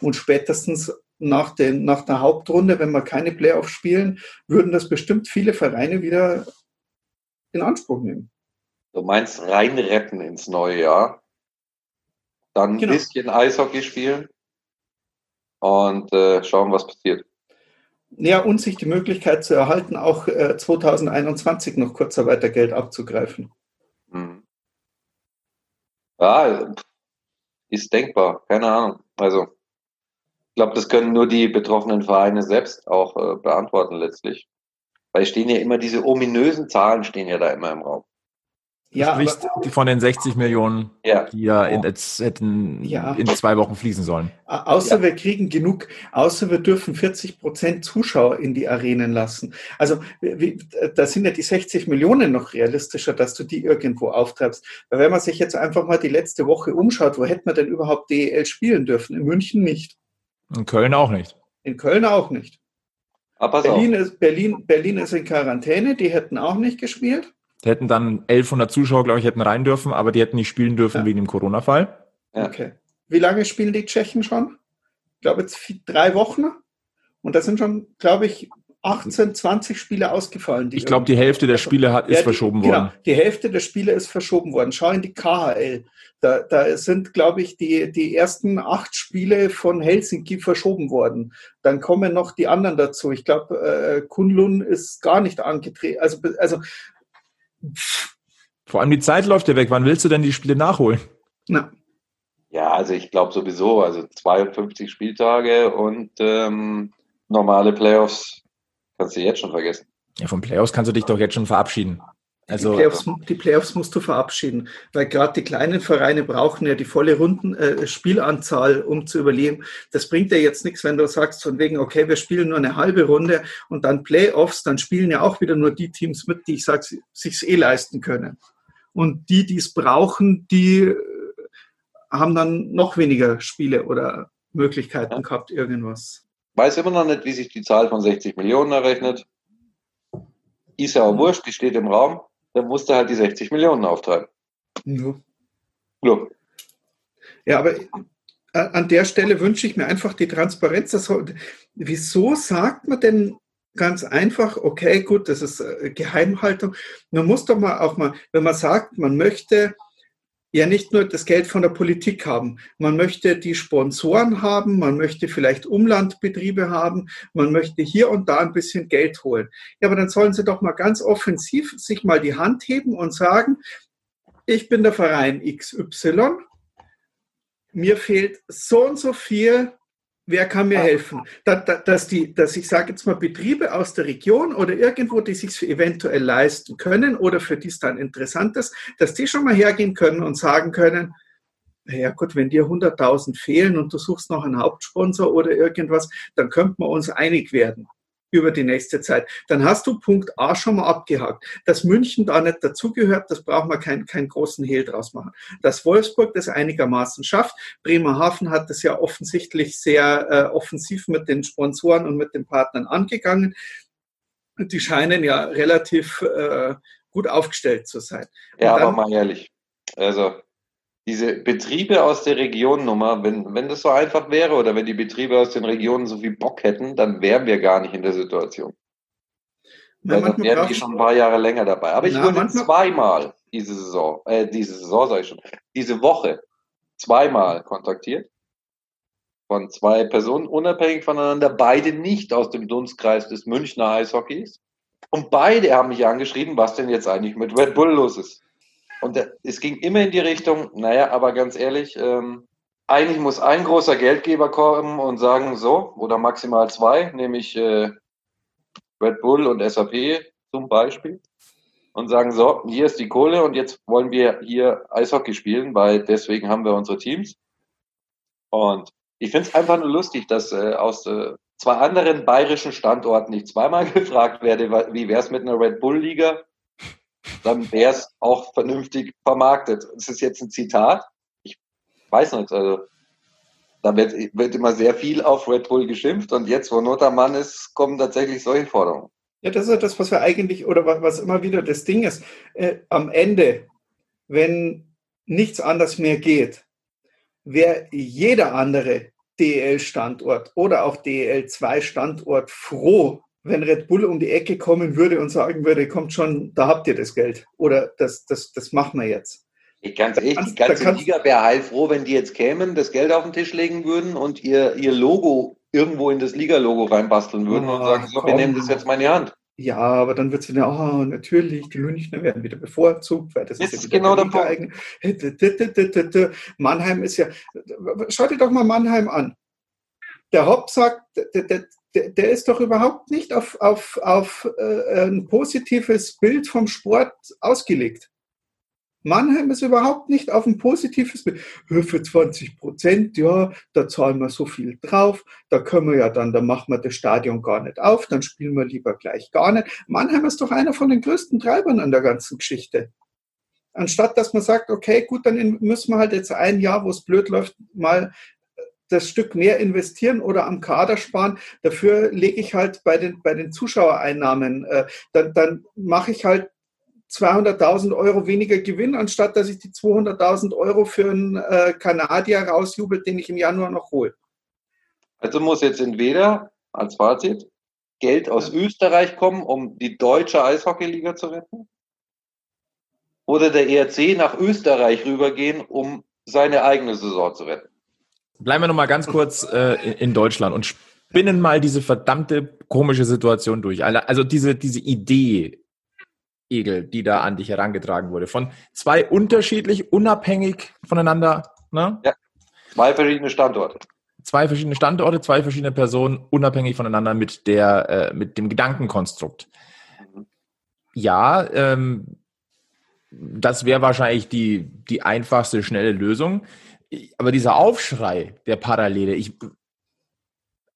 Und spätestens nach, den, nach der Hauptrunde, wenn wir keine Playoffs spielen, würden das bestimmt viele Vereine wieder in Anspruch nehmen. Du meinst reinretten ins neue Jahr, dann genau. ein bisschen Eishockey spielen und äh, schauen, was passiert. Ja, und sich die Möglichkeit zu erhalten, auch äh, 2021 noch Kurzarbeitergeld abzugreifen. Hm. Ja, ist denkbar, keine Ahnung. Also, ich glaube, das können nur die betroffenen Vereine selbst auch äh, beantworten letztlich. Weil stehen ja immer diese ominösen Zahlen stehen ja da immer im Raum. Ja, sprichst aber, von den 60 Millionen, ja. die ja in, jetzt hätten ja. in zwei Wochen fließen sollen. Außer ja. wir kriegen genug, außer wir dürfen 40 Prozent Zuschauer in die Arenen lassen. Also wie, da sind ja die 60 Millionen noch realistischer, dass du die irgendwo auftreibst. Weil wenn man sich jetzt einfach mal die letzte Woche umschaut, wo hätte man denn überhaupt DEL spielen dürfen? In München nicht. In Köln auch nicht. In Köln auch nicht. Aber Berlin ist, Berlin, Berlin ist in Quarantäne, die hätten auch nicht gespielt. Die hätten dann 1100 Zuschauer, glaube ich, hätten rein dürfen, aber die hätten nicht spielen dürfen ja. wegen dem Corona-Fall. Ja. Okay. Wie lange spielen die Tschechen schon? Ich glaube jetzt drei Wochen. Und da sind schon, glaube ich, 18, 20 Spiele ausgefallen. ich glaube, die Hälfte der Spiele hat, ist ja, die, verschoben genau, worden. Die Hälfte der Spiele ist verschoben worden. Schau in die KHL. Da, da sind, glaube ich, die, die ersten acht Spiele von Helsinki verschoben worden. Dann kommen noch die anderen dazu. Ich glaube, äh, Kunlun ist gar nicht angetreten. Also, also Vor allem die Zeit läuft ja weg. Wann willst du denn die Spiele nachholen? na, Ja, also ich glaube sowieso, also 52 Spieltage und ähm, normale Playoffs kannst du jetzt schon vergessen. Ja, vom Playoffs kannst du dich doch jetzt schon verabschieden. Also, die, Playoffs, die Playoffs musst du verabschieden, weil gerade die kleinen Vereine brauchen ja die volle Runden äh, Spielanzahl, um zu überleben. Das bringt ja jetzt nichts, wenn du sagst von wegen, okay, wir spielen nur eine halbe Runde und dann Playoffs, dann spielen ja auch wieder nur die Teams mit, die ich sage, sich's eh leisten können. Und die, die es brauchen, die äh, haben dann noch weniger Spiele oder Möglichkeiten gehabt, irgendwas. Weiß immer noch nicht, wie sich die Zahl von 60 Millionen errechnet. Ist ja auch wurscht, die steht im Raum. Dann musste halt die 60 Millionen auftreiben. Ja. Ja. Ja, aber an der Stelle wünsche ich mir einfach die Transparenz. Das, wieso sagt man denn ganz einfach, okay, gut, das ist äh, Geheimhaltung. Man muss doch mal auch mal, wenn man sagt, man möchte ja nicht nur das Geld von der Politik haben, man möchte die Sponsoren haben, man möchte vielleicht Umlandbetriebe haben, man möchte hier und da ein bisschen Geld holen. Ja, aber dann sollen sie doch mal ganz offensiv sich mal die Hand heben und sagen, ich bin der Verein XY, mir fehlt so und so viel, wer kann mir helfen? Da, da, dass, die, dass ich sage jetzt mal Betriebe aus der Region oder irgendwo, die sich eventuell leisten können oder für die es dann interessant ist, dass die schon mal hergehen können und sagen können, ja gut, wenn dir 100.000 fehlen und du suchst noch einen Hauptsponsor oder irgendwas, dann könnten wir uns einig werden über die nächste Zeit. Dann hast du Punkt A schon mal abgehakt. Dass München da nicht dazugehört, das braucht man keinen, keinen großen Hehl draus machen. Dass Wolfsburg das einigermaßen schafft. Bremerhaven hat das ja offensichtlich sehr äh, offensiv mit den Sponsoren und mit den Partnern angegangen. Die scheinen ja relativ äh, gut aufgestellt zu sein. Ja, Und aber dann- mal ehrlich. Also, diese Betriebe aus der Region Nummer, wenn, wenn das so einfach wäre oder wenn die Betriebe aus den Regionen so viel Bock hätten, dann wären wir gar nicht in der Situation. Weil dann wären die schon ein paar Jahre länger dabei. Aber ich Na, wurde zweimal diese Saison, äh, diese Saison sage ich schon, diese Woche zweimal kontaktiert von zwei Personen, unabhängig voneinander, beide nicht aus dem Dunstkreis des Münchner Eishockeys. Und beide haben mich angeschrieben, was denn jetzt eigentlich mit Red Bull los ist. Und äh, es ging immer in die Richtung, naja, aber ganz ehrlich, ähm, eigentlich muss ein großer Geldgeber kommen und sagen, so, oder maximal zwei, nämlich äh, Red Bull und SAP zum Beispiel, und sagen, so, hier ist die Kohle und jetzt wollen wir hier Eishockey spielen, weil deswegen haben wir unsere Teams. Und ich finde es einfach nur lustig, dass äh, aus äh, zwei anderen bayerischen Standorten ich zweimal gefragt werde, wie wäre es mit einer Red Bull-Liga? Dann wäre es auch vernünftig vermarktet. Das ist jetzt ein Zitat. Ich weiß nicht, also da wird, wird immer sehr viel auf Red Bull geschimpft und jetzt, wo Not am Mann ist, kommen tatsächlich solche Forderungen. Ja, das ist ja das, was wir eigentlich, oder was, was immer wieder das Ding ist. Äh, am Ende, wenn nichts anders mehr geht, wäre jeder andere DEL-Standort oder auch DEL-2-Standort froh, wenn Red Bull um die Ecke kommen würde und sagen würde, kommt schon, da habt ihr das Geld. Oder das, das, das machen wir jetzt. Ich ganz ehrlich, die ganze Liga wäre heilfroh, wenn die jetzt kämen, das Geld auf den Tisch legen würden und ihr, ihr Logo irgendwo in das Liga-Logo reinbasteln würden und Ah, sagen, so, wir komm. nehmen das jetzt mal in die Hand. Ja, aber dann wird es wieder, oh, natürlich, die Münchner werden wieder bevorzugt, weil das, Das ist ja genau der Liga-eigen- Mannheim ist ja, schau dir doch mal Mannheim an. Der Hopp sagt, der, der, der, ist doch überhaupt nicht auf, auf, auf äh, ein positives Bild vom Sport ausgelegt. Mannheim ist überhaupt nicht auf ein positives Bild. Für 20 Prozent, ja, da zahlen wir so viel drauf, da können wir ja dann, da machen wir das Stadion gar nicht auf, dann spielen wir lieber gleich gar nicht. Mannheim ist doch einer von den größten Treibern an der ganzen Geschichte. Anstatt dass man sagt, okay, gut, dann müssen wir halt jetzt ein Jahr, wo es blöd läuft, mal das Stück mehr investieren oder am Kader sparen. Dafür lege ich halt bei den, bei den Zuschauereinnahmen, äh, dann, dann mache ich halt 200.000 Euro weniger Gewinn, anstatt dass ich die 200.000 Euro für einen äh, Kanadier rausjubelt, den ich im Januar noch hole. Also muss jetzt entweder als Fazit Geld aus Österreich kommen, um die deutsche Eishockeyliga zu retten? Oder der ERC nach Österreich rübergehen, um seine eigene Saison zu retten? Bleiben wir noch mal ganz kurz äh, in Deutschland und spinnen mal diese verdammte komische Situation durch. Also diese, diese Idee, Egel, die da an dich herangetragen wurde, von zwei unterschiedlich, unabhängig voneinander. Ne? Ja, zwei verschiedene Standorte zwei verschiedene Standorte, zwei verschiedene Personen, unabhängig voneinander mit der, äh, mit dem Gedankenkonstrukt. Ja, ähm, das wäre wahrscheinlich die, die einfachste, schnelle Lösung. Aber dieser Aufschrei der Parallele, ich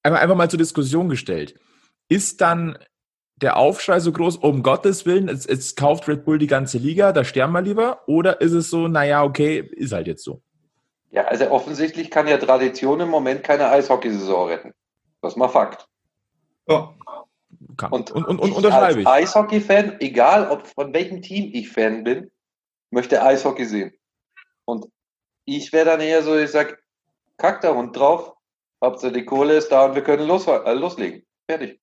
einfach, einfach mal zur Diskussion gestellt, ist dann der Aufschrei so groß, um Gottes Willen, es, es kauft Red Bull die ganze Liga, da sterben wir lieber? Oder ist es so, naja, okay, ist halt jetzt so? Ja, also offensichtlich kann ja Tradition im Moment keine Eishockeysaison retten. Das ist mal Fakt. Ja. Kann. Und, und, und, und unterschreibe ich. Als Eishockey-Fan, egal ob von welchem Team ich Fan bin, möchte Eishockey sehen. Und ich wäre dann eher so, ich sag, kack da Hund drauf, Hauptsache die Kohle ist da und wir können los, äh, loslegen. Fertig.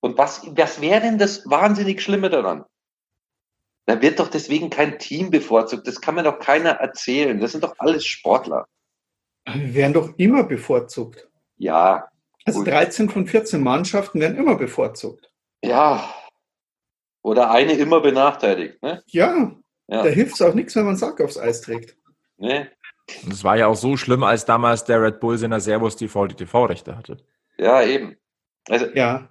Und was, was wäre denn das wahnsinnig Schlimme daran? Da wird doch deswegen kein Team bevorzugt. Das kann mir doch keiner erzählen. Das sind doch alles Sportler. Wir werden doch immer bevorzugt. Ja. Also gut. 13 von 14 Mannschaften werden immer bevorzugt. Ja. Oder eine immer benachteiligt. Ne? Ja. ja. Da hilft es auch nichts, wenn man Sack aufs Eis trägt. Nee. Und es war ja auch so schlimm, als damals der Red Bull seiner Servus TV die TV-Rechte hatte. Ja, eben. Also, ja.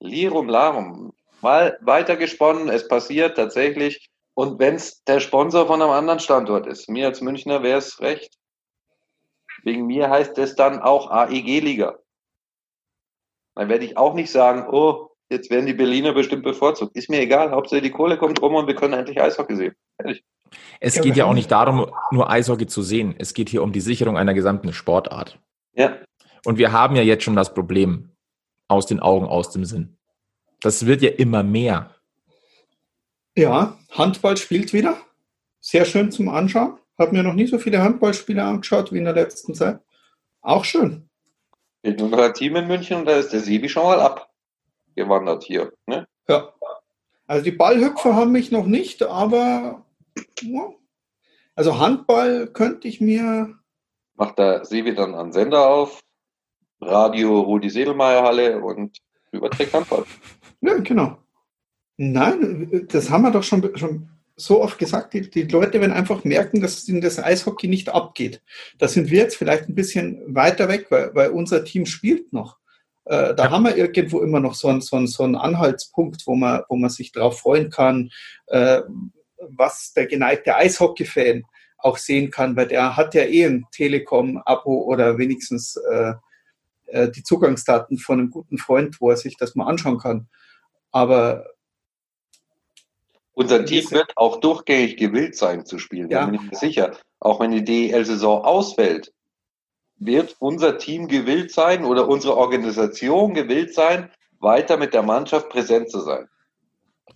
Lirum Larum mal weitergesponnen, es passiert tatsächlich. Und wenn es der Sponsor von einem anderen Standort ist, mir als Münchner wäre es recht. Wegen mir heißt es dann auch AEG-Liga. Dann werde ich auch nicht sagen, oh, jetzt werden die Berliner bestimmt bevorzugt. Ist mir egal, Hauptsache die Kohle kommt rum und wir können endlich Eishockey sehen. Ehrlich. Es geht ja auch nicht darum, nur Eishockey zu sehen. Es geht hier um die Sicherung einer gesamten Sportart. Ja. Und wir haben ja jetzt schon das Problem aus den Augen, aus dem Sinn. Das wird ja immer mehr. Ja, Handball spielt wieder. Sehr schön zum Anschauen. Habe mir noch nie so viele Handballspiele angeschaut wie in der letzten Zeit. Auch schön. Fehlt nur noch ein Team in München und da ist der Sebi schon mal abgewandert hier. Ne? Ja. Also die Ballhüpfer haben mich noch nicht, aber. Also Handball könnte ich mir. Macht der Sebi dann einen Sender auf, Radio Rudi Sedelmeier Halle und überträgt Handball. Ja, genau. Nein, das haben wir doch schon, schon so oft gesagt. Die, die Leute werden einfach merken, dass ihnen das Eishockey nicht abgeht. Da sind wir jetzt vielleicht ein bisschen weiter weg, weil, weil unser Team spielt noch. Äh, da ja. haben wir irgendwo immer noch so einen, so, einen, so einen Anhaltspunkt, wo man, wo man sich darauf freuen kann, äh, was der geneigte Eishockey-Fan auch sehen kann, weil der hat ja eh ein Telekom-Abo oder wenigstens äh, äh die Zugangsdaten von einem guten Freund, wo er sich das mal anschauen kann. Aber unser Team wird auch durchgängig gewillt sein zu spielen, ja. da bin ich mir sicher. Auch wenn die DEL-Saison ausfällt, wird unser Team gewillt sein oder unsere Organisation gewillt sein, weiter mit der Mannschaft präsent zu sein.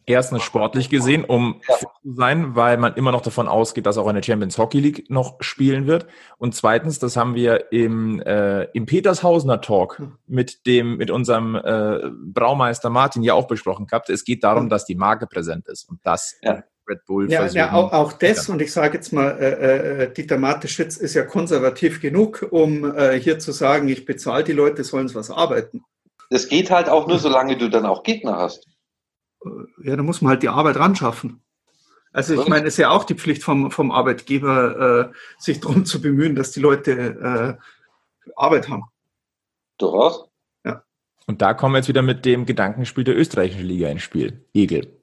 Erstens sportlich gesehen, um ja. zu sein, weil man immer noch davon ausgeht, dass auch eine Champions Hockey League noch spielen wird. Und zweitens, das haben wir im, äh, im Petershausener Talk hm. mit dem, mit unserem äh, Braumeister Martin ja auch besprochen gehabt. Es geht darum, hm. dass die Marke präsent ist und das ja. Red Bull ja, ja auch, auch das, und ich sage jetzt mal, äh, äh, Dieter Mateschitz ist ja konservativ genug, um äh, hier zu sagen, ich bezahle die Leute, sollen es was arbeiten. Das geht halt auch nur, solange du dann auch Gegner hast. Äh, ja, da muss man halt die Arbeit ran schaffen. Also ich meine, es ist ja auch die Pflicht vom, vom Arbeitgeber, äh, sich darum zu bemühen, dass die Leute äh, Arbeit haben. Durchaus. Ja. Und da kommen wir jetzt wieder mit dem Gedankenspiel der österreichischen Liga ins Spiel. Egel.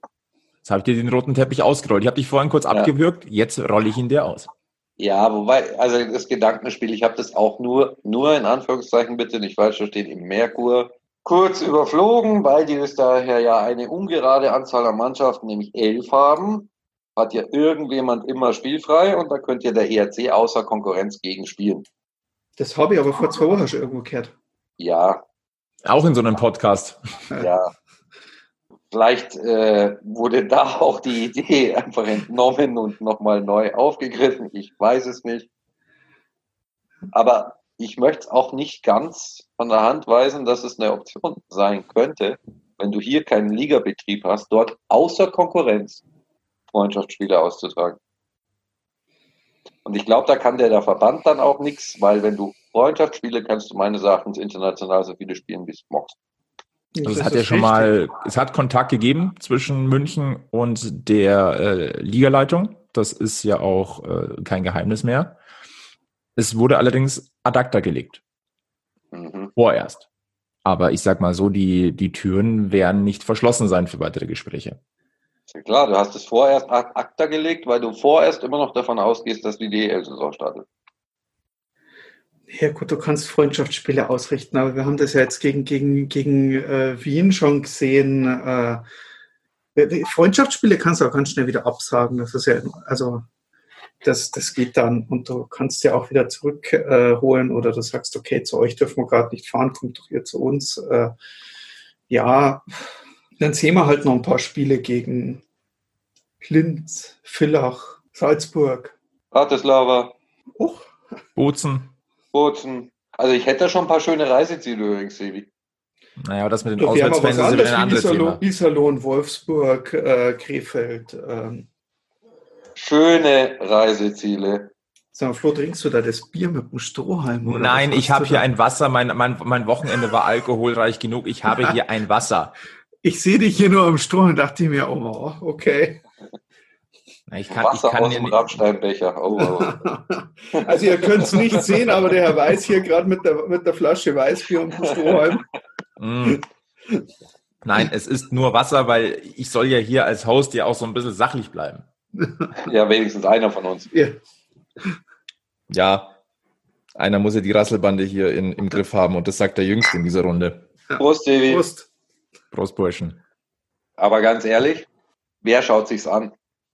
Jetzt habe ich dir den roten Teppich ausgerollt. Ich habe dich vorhin kurz ja. abgewürgt, jetzt rolle ich ihn dir aus. Ja, wobei, also das Gedankenspiel, ich habe das auch nur, nur in Anführungszeichen bitte nicht falsch verstehen, im Merkur kurz überflogen, weil die Österreicher ja eine ungerade Anzahl an Mannschaften, nämlich elf haben. Hat ja irgendjemand immer spielfrei und da könnte ja der ERC außer Konkurrenz gegen spielen. Das habe ich aber vor zwei Wochen schon irgendwo gehört. Ja. Auch in so einem Podcast. Ja. Vielleicht äh, wurde da auch die Idee einfach entnommen und nochmal neu aufgegriffen. Ich weiß es nicht. Aber ich möchte es auch nicht ganz von der Hand weisen, dass es eine Option sein könnte, wenn du hier keinen Ligabetrieb hast, dort außer Konkurrenz Freundschaftsspiele auszutragen. Und ich glaube, da kann der, der Verband dann auch nichts, weil wenn du Freundschaftsspiele kannst du meines Erachtens international so viele spielen, wie es magst. Also es hat ja schon mal, es hat Kontakt gegeben zwischen München und der äh, Ligaleitung. Das ist ja auch äh, kein Geheimnis mehr. Es wurde allerdings ad acta gelegt. Mhm. Vorerst. Aber ich sag mal so, die, die Türen werden nicht verschlossen sein für weitere Gespräche. Ja klar, du hast es vorerst ad acta gelegt, weil du vorerst immer noch davon ausgehst, dass die DL-Saison startet. Ja gut, du kannst Freundschaftsspiele ausrichten, aber wir haben das ja jetzt gegen, gegen, gegen äh, Wien schon gesehen. Äh, Freundschaftsspiele kannst du auch ganz schnell wieder absagen. Das ist ja, also das, das geht dann und du kannst ja auch wieder zurückholen äh, oder du sagst, okay, zu euch dürfen wir gerade nicht fahren, kommt doch ihr zu uns. Äh, ja, dann sehen wir halt noch ein paar Spiele gegen Linz, Villach, Salzburg. Bratislava. Och. Bozen. Bozen. Also ich hätte schon ein paar schöne Reiseziele übrigens, Sebi. Naja, das mit den Auswärtsfans ist ein anderes Thema. Iserlohn, Wolfsburg, äh, Krefeld. Ähm. Schöne Reiseziele. Sag mal, Flo, trinkst du da das Bier mit dem Strohhalm? Oder Nein, ich habe hier ein Wasser. Mein, mein, mein Wochenende war alkoholreich genug. Ich habe hier ein Wasser. Ich sehe dich hier nur am Stroh und dachte mir, oh, okay. Ich kann, Wasser ich kann aus dem Rammsteinbecher. Oh, oh. also ihr könnt es nicht sehen, aber der Herr Weiß hier gerade mit der, mit der Flasche Weißbier und dem Strohhalm. Mm. Nein, es ist nur Wasser, weil ich soll ja hier als Host ja auch so ein bisschen sachlich bleiben. Ja, wenigstens einer von uns. Ja, ja einer muss ja die Rasselbande hier in, im Griff haben und das sagt der Jüngste in dieser Runde. Prost, Devi. Prost. Prost, Burschen. Aber ganz ehrlich, wer schaut sich's an?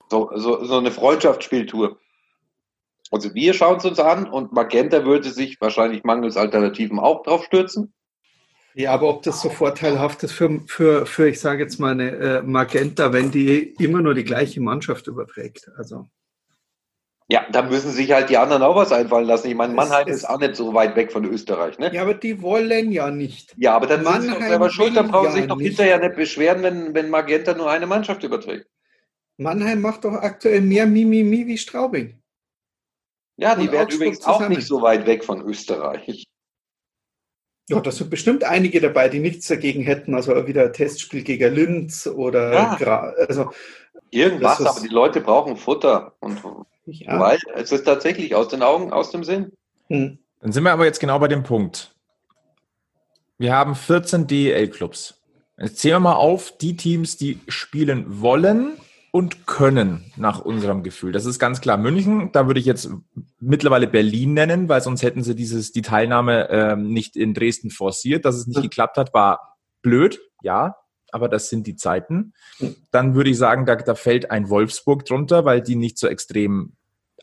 So, so, so eine Freundschaftsspieltour. Also wir schauen es uns an und Magenta würde sich wahrscheinlich mangels Alternativen auch drauf stürzen. Ja, aber ob das so vorteilhaft ist für, für, für ich sage jetzt mal, eine äh, Magenta, wenn die immer nur die gleiche Mannschaft überträgt. Also. Ja, da müssen sich halt die anderen auch was einfallen lassen. Ich meine, Mannheim ist, ist auch nicht so weit weg von Österreich, ne? Ja, aber die wollen ja nicht. Ja, aber dann Mannheim sind sie doch selber schuld, dann brauchen sie sich doch nicht. hinterher nicht beschweren, wenn, wenn Magenta nur eine Mannschaft überträgt. Mannheim macht doch aktuell mehr Mimimi wie Straubing. Ja, die werden übrigens zusammen. auch nicht so weit weg von Österreich. Ja, da sind bestimmt einige dabei, die nichts dagegen hätten. Also wieder ein Testspiel gegen Linz oder ja. also irgendwas, aber die Leute brauchen Futter und ja. weil es ist tatsächlich aus den Augen, aus dem Sinn. Hm. Dann sind wir aber jetzt genau bei dem Punkt. Wir haben 14 DEL-Clubs. Jetzt zählen wir mal auf die Teams, die spielen wollen und können nach unserem Gefühl. Das ist ganz klar München. Da würde ich jetzt mittlerweile Berlin nennen, weil sonst hätten sie dieses die Teilnahme ähm, nicht in Dresden forciert. Dass es nicht geklappt hat, war blöd, ja, aber das sind die Zeiten. Dann würde ich sagen, da, da fällt ein Wolfsburg drunter, weil die nicht so extrem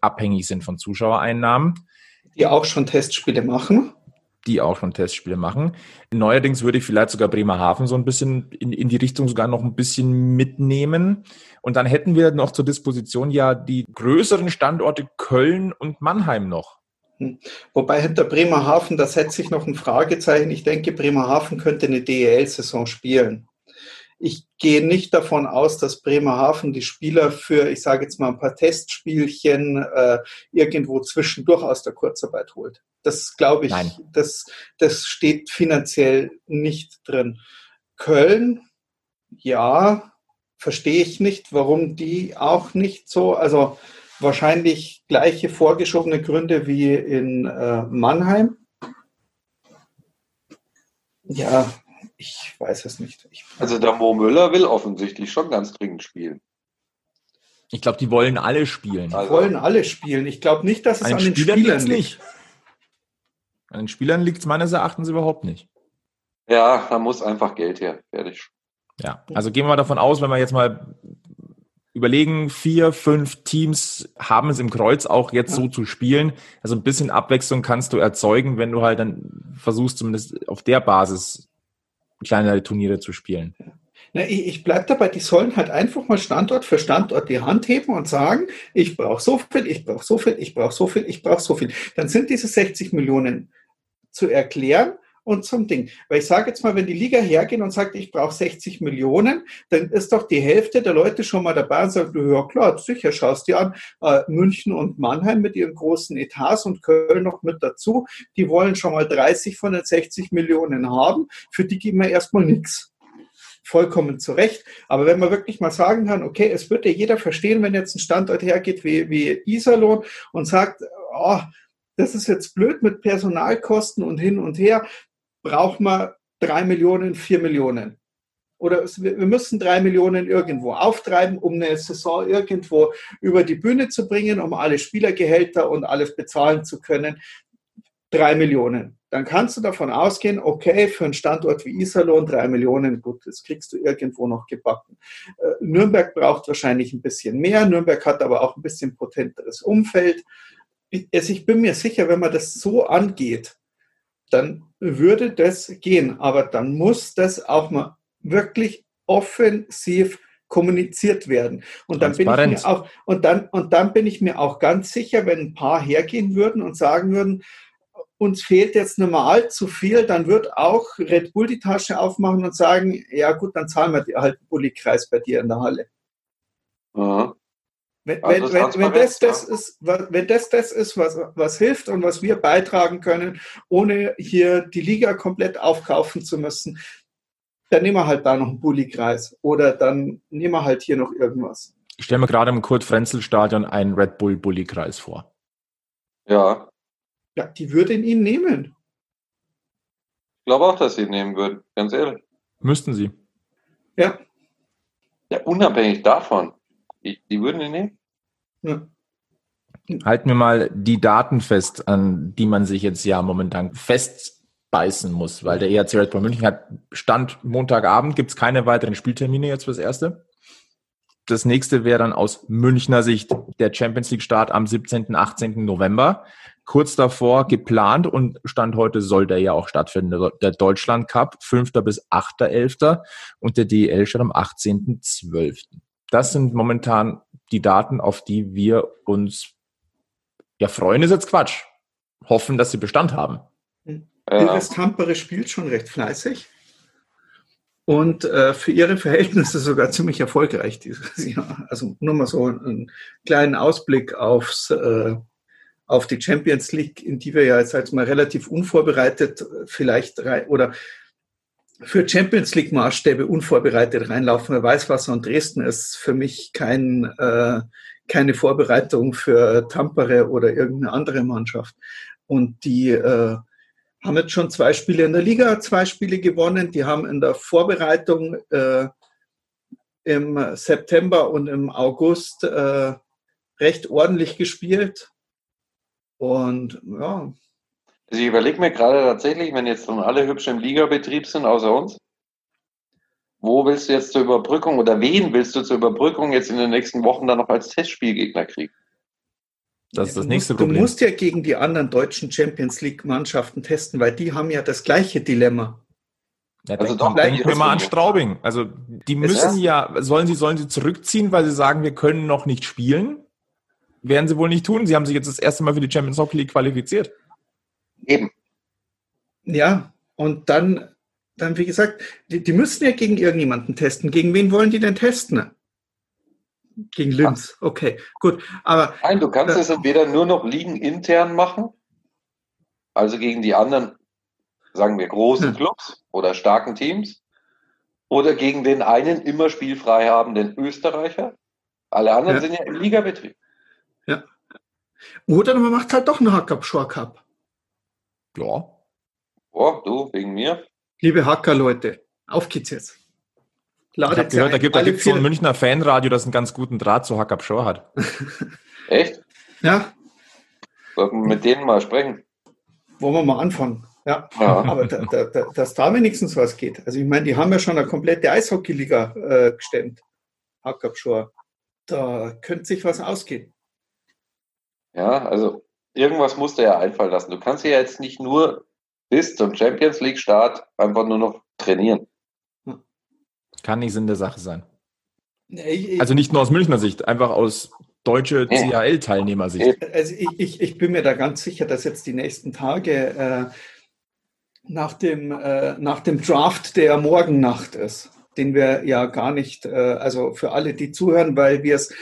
abhängig sind von Zuschauereinnahmen. Die auch schon Testspiele machen die auch schon Testspiele machen. Neuerdings würde ich vielleicht sogar Bremerhaven so ein bisschen in, in die Richtung sogar noch ein bisschen mitnehmen. Und dann hätten wir noch zur Disposition ja die größeren Standorte Köln und Mannheim noch. Hm. Wobei hinter Bremerhaven, da setze ich noch ein Fragezeichen. Ich denke, Bremerhaven könnte eine DEL-Saison spielen ich gehe nicht davon aus, dass Bremerhaven die Spieler für, ich sage jetzt mal, ein paar Testspielchen äh, irgendwo zwischendurch aus der Kurzarbeit holt. Das glaube ich, das, das steht finanziell nicht drin. Köln, ja, verstehe ich nicht, warum die auch nicht so, also wahrscheinlich gleiche vorgeschobene Gründe wie in äh, Mannheim. Ja, ich weiß es nicht. Ich also der Mo Müller will offensichtlich schon ganz dringend spielen. Ich glaube, die wollen alle spielen. Die also. wollen alle spielen. Ich glaube nicht, dass es an, an den Spielern, Spielern liegt. An den Spielern liegt es meines Erachtens überhaupt nicht. Ja, da muss einfach Geld her. Fertig. Ja, also gehen wir mal davon aus, wenn wir jetzt mal überlegen, vier, fünf Teams haben es im Kreuz auch jetzt so zu spielen. Also ein bisschen Abwechslung kannst du erzeugen, wenn du halt dann versuchst, zumindest auf der Basis kleinere Turniere zu spielen. Na, ich, ich bleibe dabei, die sollen halt einfach mal Standort für Standort die Hand heben und sagen, ich brauche so viel, ich brauche so viel, ich brauche so viel, ich brauche so viel. Dann sind diese 60 Millionen zu erklären und zum Ding. Weil ich sage jetzt mal, wenn die Liga hergeht und sagt, ich brauche 60 Millionen, dann ist doch die Hälfte der Leute schon mal dabei und sagt, ja klar, sicher, schaust dir an, äh, München und Mannheim mit ihren großen Etats und Köln noch mit dazu, die wollen schon mal 30 von den 60 Millionen haben, für die geben wir erstmal nichts vollkommen zu Recht. Aber wenn man wirklich mal sagen kann, okay, es wird ja jeder verstehen, wenn jetzt ein Standort hergeht wie, wie Iserlohn und sagt, oh, das ist jetzt blöd mit Personalkosten und hin und her, braucht man drei Millionen, vier Millionen. Oder wir müssen drei Millionen irgendwo auftreiben, um eine Saison irgendwo über die Bühne zu bringen, um alle Spielergehälter und alles bezahlen zu können. Drei Millionen. Dann kannst du davon ausgehen, okay, für einen Standort wie Iserlohn drei Millionen, gut, das kriegst du irgendwo noch gebacken. Äh, Nürnberg braucht wahrscheinlich ein bisschen mehr. Nürnberg hat aber auch ein bisschen potenteres Umfeld. Ich bin mir sicher, wenn man das so angeht, dann würde das gehen. Aber dann muss das auch mal wirklich offensiv kommuniziert werden. Und dann bin ich mir auch, und dann, und dann bin ich mir auch ganz sicher, wenn ein paar hergehen würden und sagen würden, uns fehlt jetzt mehr allzu viel, dann wird auch Red Bull die Tasche aufmachen und sagen, ja gut, dann zahlen wir halt Bulli-Kreis bei dir in der Halle. Mhm. Wenn, also wenn, wenn, das, das ist, wenn das das ist, was, was hilft und was wir beitragen können, ohne hier die Liga komplett aufkaufen zu müssen, dann nehmen wir halt da noch einen Bulli-Kreis oder dann nehmen wir halt hier noch irgendwas. Ich stelle mir gerade im Kurt-Frenzel-Stadion einen Red Bull-Bulli-Kreis vor. Ja. Ja, die würden ihn nehmen. Ich glaube auch, dass sie ihn nehmen würden, ganz ehrlich. Müssten sie. Ja. Ja, unabhängig davon. Die, die würden ihn nehmen? Ja. Halten wir mal die Daten fest, an die man sich jetzt ja momentan festbeißen muss, weil der ERC Red Bull München hat Stand Montagabend, gibt es keine weiteren Spieltermine jetzt fürs Erste. Das nächste wäre dann aus Münchner Sicht der Champions League Start am 17., 18. November. Kurz davor geplant und Stand heute soll der ja auch stattfinden. Der Deutschland Cup, 5. bis 8.11. und der DEL statt am 18.12. Das sind momentan die Daten, auf die wir uns, ja, freuen ist jetzt Quatsch. Hoffen, dass sie Bestand haben. Ja. Tampere spielt schon recht fleißig und äh, für ihre Verhältnisse sogar ziemlich erfolgreich dieses Jahr. Also nur mal so einen kleinen Ausblick aufs, äh, auf die Champions League, in die wir ja jetzt halt mal relativ unvorbereitet vielleicht rein, oder für Champions League Maßstäbe unvorbereitet reinlaufen. Weißwasser und Dresden ist für mich kein, äh, keine Vorbereitung für Tampere oder irgendeine andere Mannschaft. Und die äh, haben jetzt schon zwei Spiele in der Liga, zwei Spiele gewonnen. Die haben in der Vorbereitung äh, im September und im August äh, recht ordentlich gespielt. Und ja, also ich überlege mir gerade tatsächlich, wenn jetzt dann alle hübsch im Ligabetrieb sind, außer uns, wo willst du jetzt zur Überbrückung oder wen willst du zur Überbrückung jetzt in den nächsten Wochen dann noch als Testspielgegner kriegen? Das ist das nächste Problem. Du musst ja gegen die anderen deutschen Champions League-Mannschaften testen, weil die haben ja das gleiche Dilemma. Ja, also doch, denken wir mal an Straubing. Also die müssen ja, sollen sie, sollen sie zurückziehen, weil sie sagen, wir können noch nicht spielen? Werden sie wohl nicht tun. Sie haben sich jetzt das erste Mal für die Champions Hockey League qualifiziert. Eben. Ja, und dann, dann wie gesagt, die, die müssen ja gegen irgendjemanden testen. Gegen wen wollen die denn testen? Gegen Linz. Okay, gut. Aber Nein, du kannst äh, es entweder nur noch liegen intern machen, also gegen die anderen, sagen wir, großen hm. Clubs oder starken Teams, oder gegen den einen immer spielfrei haben, den Österreicher. Alle anderen ja. sind ja im Ligabetrieb. Ja. Oder man macht halt doch einen Hack-Up-Shore Cup. Ja. Oh, du, wegen mir? Liebe Hacker-Leute, auf geht's jetzt. Ladet ich habe gehört, da gibt es so ein Münchner Fanradio, das einen ganz guten Draht zu Hack Shore hat. Echt? Ja. Sollten wir mit denen mal sprechen? Wollen wir mal anfangen. Ja, ja. aber da, da, da, dass da wenigstens was geht. Also ich meine, die haben ja schon eine komplette Eishockey-Liga äh, gestemmt. Hack Shore. Da könnte sich was ausgehen. Ja, also irgendwas musst du ja einfallen lassen. Du kannst ja jetzt nicht nur bis zum Champions League Start einfach nur noch trainieren. Kann nicht Sinn der Sache sein. Also nicht nur aus Münchner Sicht, einfach aus deutsche CHL-Teilnehmersicht. Also ich, ich, ich bin mir da ganz sicher, dass jetzt die nächsten Tage äh, nach dem, äh, nach dem Draft, der morgen Nacht ist, den wir ja gar nicht, äh, also für alle, die zuhören, weil wir es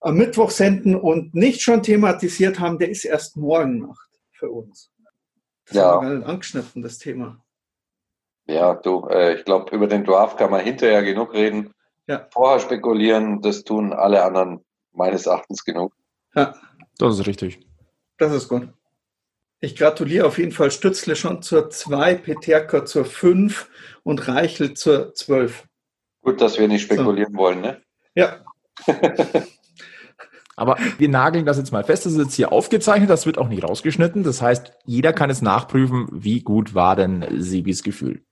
am Mittwoch senden und nicht schon thematisiert haben, der ist erst morgen Nacht für uns. Das Ja. haben wir angeschnitten, das Thema. Ja, du, äh, ich glaube, über den Draft kann man hinterher genug reden. Ja. Vorher spekulieren, das tun alle anderen meines Erachtens genug. Ja, Das ist richtig. das ist gut. Ich gratuliere auf jeden Fall Stützle schon zur 2, Peterka zur 5 und Reichel zur 12. Gut, dass wir nicht spekulieren wollen, ne? Ja, Aber wir nageln das jetzt mal fest. Das ist jetzt hier aufgezeichnet. Das wird auch nicht rausgeschnitten. Das heißt, jeder kann es nachprüfen, wie gut war denn Sibis Gefühl.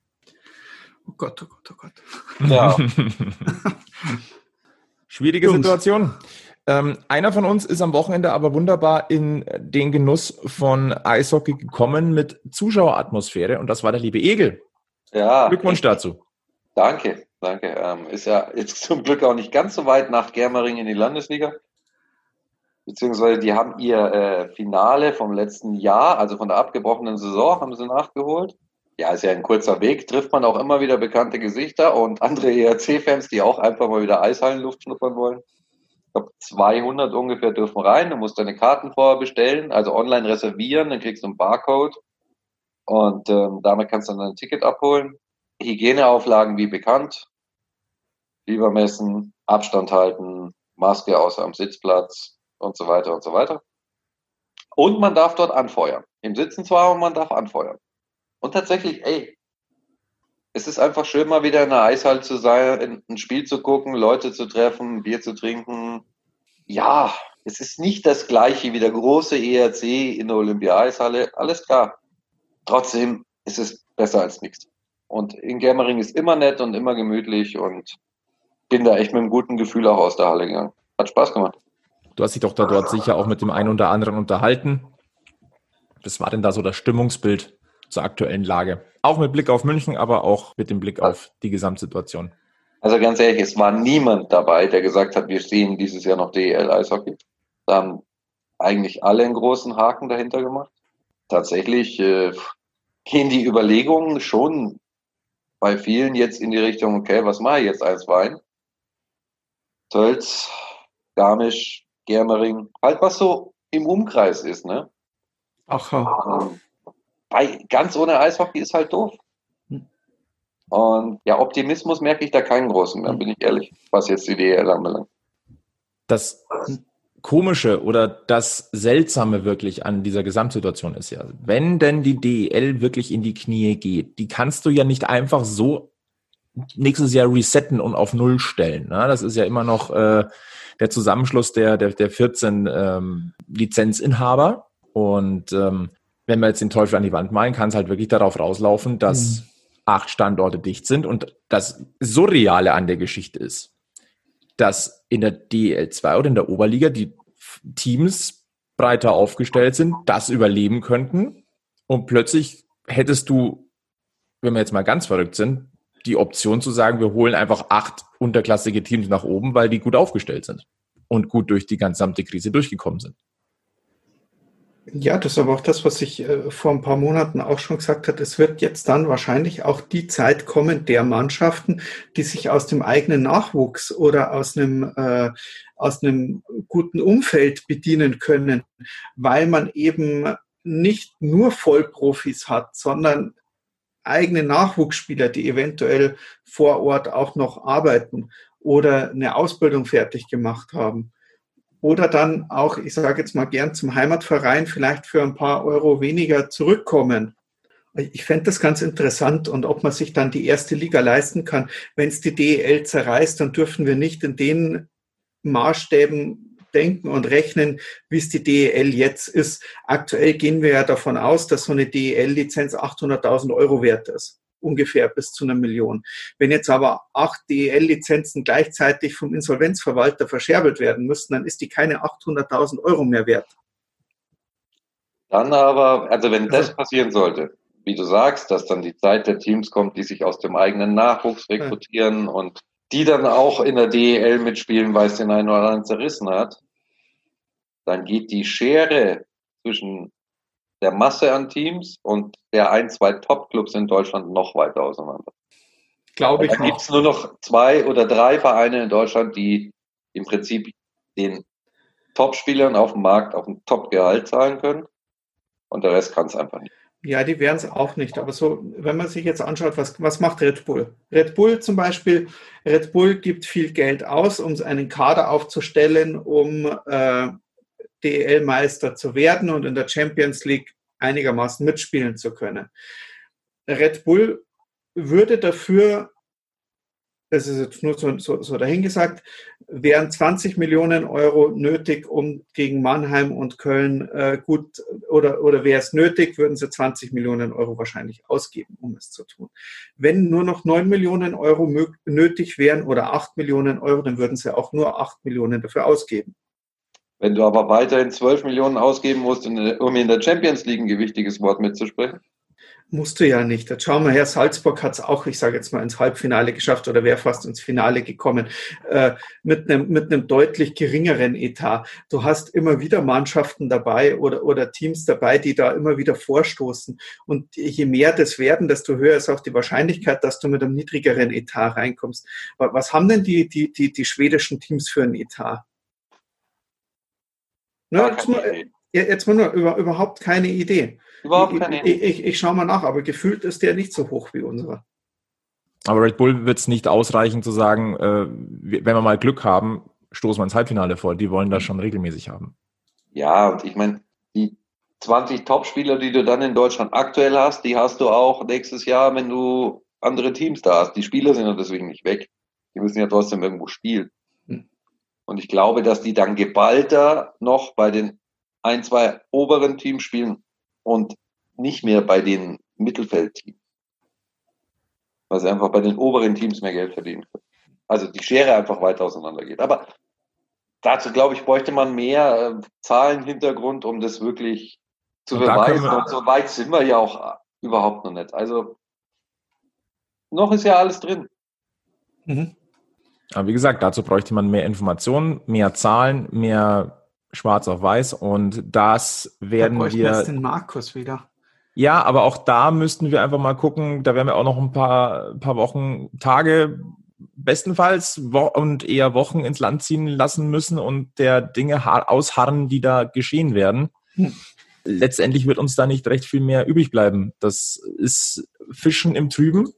oh Gott, oh Gott, oh Gott. Ja. Schwierige Jungs. Situation. Ähm, einer von uns ist am Wochenende aber wunderbar in den Genuss von Eishockey gekommen mit Zuschaueratmosphäre und das war der liebe Egel. ja. Glückwunsch dazu. Danke, danke. Ähm, ist ja jetzt zum Glück auch nicht ganz so weit nach Germering in die Landesliga. Beziehungsweise die haben ihr äh, Finale vom letzten Jahr, also von der abgebrochenen Saison, haben sie nachgeholt. Ja, ist ja ein kurzer Weg, trifft man auch immer wieder bekannte Gesichter und andere ERC-Fans, die auch einfach mal wieder Eishallenluft schnuppern wollen. Ich glaube, 200 ungefähr dürfen rein. Du musst deine Karten vorher bestellen, also online reservieren, dann kriegst du einen Barcode und ähm, damit kannst du dann ein Ticket abholen. Hygieneauflagen wie bekannt. Lieber messen, Abstand halten, Maske außer am Sitzplatz und so weiter und so weiter. Und man darf dort anfeuern. Im Sitzen zwar, aber man darf anfeuern. Und tatsächlich, ey, es ist einfach schön, mal wieder in einer Eishalle zu sein, ein Spiel zu gucken, Leute zu treffen, Bier zu trinken. Ja, es ist nicht das gleiche wie der große ERC in der Olympia-Eishalle, alles klar. Trotzdem ist es besser als nichts. Und in Germering ist immer nett und immer gemütlich und bin da echt mit einem guten Gefühl auch aus der Halle gegangen. Hat Spaß gemacht. Du hast dich doch da dort sicher auch mit dem einen oder anderen unterhalten. Was war denn da so das Stimmungsbild zur aktuellen Lage? Auch mit Blick auf München, aber auch mit dem Blick auf die Gesamtsituation. Also ganz ehrlich, es war niemand dabei, der gesagt hat, wir sehen dieses Jahr noch DEL Eishockey. Da haben eigentlich alle einen großen Haken dahinter gemacht. Tatsächlich äh, gehen die Überlegungen schon bei vielen jetzt in die Richtung, okay, was mache ich jetzt als Wein? Tölz, Garmisch, Germering, halt was so im Umkreis ist, ne? Ach, ja. Ähm, Bei, ganz ohne Eishockey ist halt doof. Hm. Und ja, Optimismus merke ich da keinen großen, dann bin ich ehrlich, was jetzt die DL anbelangt. Das Komische oder das Seltsame wirklich an dieser Gesamtsituation ist ja, wenn denn die DEL wirklich in die Knie geht, die kannst du ja nicht einfach so nächstes Jahr resetten und auf Null stellen. Ne? Das ist ja immer noch äh, der Zusammenschluss der, der, der 14 ähm, Lizenzinhaber. Und ähm, wenn wir jetzt den Teufel an die Wand malen, kann es halt wirklich darauf rauslaufen, dass acht Standorte dicht sind. Und das Surreale an der Geschichte ist, dass in der DL2 oder in der Oberliga die Teams breiter aufgestellt sind, das überleben könnten. Und plötzlich hättest du, wenn wir jetzt mal ganz verrückt sind, die Option zu sagen, wir holen einfach acht unterklassige Teams nach oben, weil die gut aufgestellt sind und gut durch die gesamte Krise durchgekommen sind. Ja, das ist aber auch das, was ich äh, vor ein paar Monaten auch schon gesagt hat. Es wird jetzt dann wahrscheinlich auch die Zeit kommen der Mannschaften, die sich aus dem eigenen Nachwuchs oder aus einem, äh, aus einem guten Umfeld bedienen können, weil man eben nicht nur Vollprofis hat, sondern eigene Nachwuchsspieler, die eventuell vor Ort auch noch arbeiten oder eine Ausbildung fertig gemacht haben oder dann auch, ich sage jetzt mal gern zum Heimatverein, vielleicht für ein paar Euro weniger zurückkommen. Ich fände das ganz interessant und ob man sich dann die erste Liga leisten kann. Wenn es die DEL zerreißt, dann dürfen wir nicht in den Maßstäben denken und rechnen, wie es die DEL jetzt ist. Aktuell gehen wir ja davon aus, dass so eine DEL-Lizenz 800.000 Euro wert ist ungefähr bis zu einer Million. Wenn jetzt aber acht DEL-Lizenzen gleichzeitig vom Insolvenzverwalter verscherbelt werden müssten, dann ist die keine 800.000 Euro mehr wert. Dann aber, also wenn das passieren sollte, wie du sagst, dass dann die Zeit der Teams kommt, die sich aus dem eigenen Nachwuchs rekrutieren ja. und die dann auch in der DEL mitspielen, weil es den einen oder anderen zerrissen hat, dann geht die Schere zwischen der Masse an Teams und der ein, zwei Top-Clubs in Deutschland noch weiter auseinander. Glaube ich Da gibt es nur noch zwei oder drei Vereine in Deutschland, die im Prinzip den Top-Spielern auf dem Markt auf ein Top-Gehalt zahlen können. Und der Rest kann es einfach nicht. Ja, die wären es auch nicht. Aber so, wenn man sich jetzt anschaut, was, was macht Red Bull? Red Bull zum Beispiel, Red Bull gibt viel Geld aus, um einen Kader aufzustellen, um äh, DEL-Meister zu werden und in der Champions League einigermaßen mitspielen zu können. Red Bull würde dafür, das ist jetzt nur so, so, so dahingesagt, wären 20 Millionen Euro nötig, um gegen Mannheim und Köln äh, gut, oder, oder wäre es nötig, würden sie 20 Millionen Euro wahrscheinlich ausgeben, um es zu tun. Wenn nur noch 9 Millionen Euro nötig wären oder 8 Millionen Euro, dann würden sie auch nur 8 Millionen dafür ausgeben. Wenn du aber weiterhin 12 Millionen ausgeben musst, um in der Champions League ein gewichtiges Wort mitzusprechen, Musst du ja nicht. Jetzt schauen wir her, Salzburg hat es auch, ich sage jetzt mal, ins Halbfinale geschafft oder wäre fast ins Finale gekommen, äh, mit einem mit einem deutlich geringeren Etat. Du hast immer wieder Mannschaften dabei oder, oder Teams dabei, die da immer wieder vorstoßen. Und je mehr das werden, desto höher ist auch die Wahrscheinlichkeit, dass du mit einem niedrigeren Etat reinkommst. Was haben denn die, die, die, die schwedischen Teams für ein Etat? Na, jetzt, mal, jetzt mal nur über, überhaupt keine Idee. Überhaupt keine Idee. Ich, ich, ich schaue mal nach, aber gefühlt ist der nicht so hoch wie unserer. Aber Red Bull wird es nicht ausreichen zu sagen, äh, wenn wir mal Glück haben, stoßen wir ins Halbfinale vor. Die wollen das schon regelmäßig haben. Ja, und ich meine, die 20 Topspieler, die du dann in Deutschland aktuell hast, die hast du auch nächstes Jahr, wenn du andere Teams da hast. Die Spieler sind ja deswegen nicht weg. Die müssen ja trotzdem irgendwo spielen. Und ich glaube, dass die dann geballter noch bei den ein, zwei oberen Teams spielen und nicht mehr bei den Mittelfeldteams. Weil sie einfach bei den oberen Teams mehr Geld verdienen können. Also die Schere einfach weiter auseinander geht. Aber dazu, glaube ich, bräuchte man mehr äh, Zahlenhintergrund, um das wirklich zu und beweisen. Und so weit sind wir ja auch überhaupt noch nicht. Also noch ist ja alles drin. Mhm. Aber wie gesagt, dazu bräuchte man mehr Informationen, mehr Zahlen, mehr schwarz auf weiß und das werden da wir. Jetzt den Markus wieder. Ja, aber auch da müssten wir einfach mal gucken, da werden wir auch noch ein paar, paar Wochen, Tage, bestenfalls wo und eher Wochen ins Land ziehen lassen müssen und der Dinge ausharren, die da geschehen werden. Hm. Letztendlich wird uns da nicht recht viel mehr übrig bleiben. Das ist Fischen im Trüben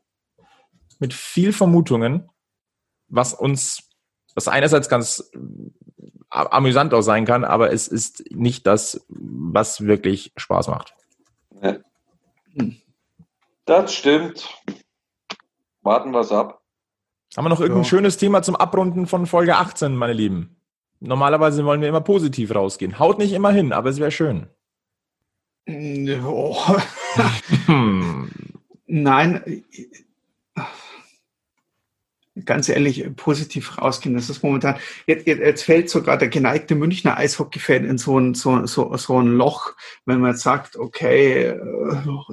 mit viel Vermutungen, was uns, was einerseits ganz amüsant auch sein kann, aber es ist nicht das, was wirklich Spaß macht. Ja. Das stimmt. Warten wir es ab. Haben wir noch irgendein ja. schönes Thema zum Abrunden von Folge 18, meine Lieben? Normalerweise wollen wir immer positiv rausgehen. Haut nicht immer hin, aber es wäre schön. Oh. Nein, ganz ehrlich positiv rausgehen. Das ist momentan, jetzt, jetzt fällt sogar der geneigte Münchner Eishockey-Fan in so ein, so, so, so ein Loch, wenn man jetzt sagt, okay, äh,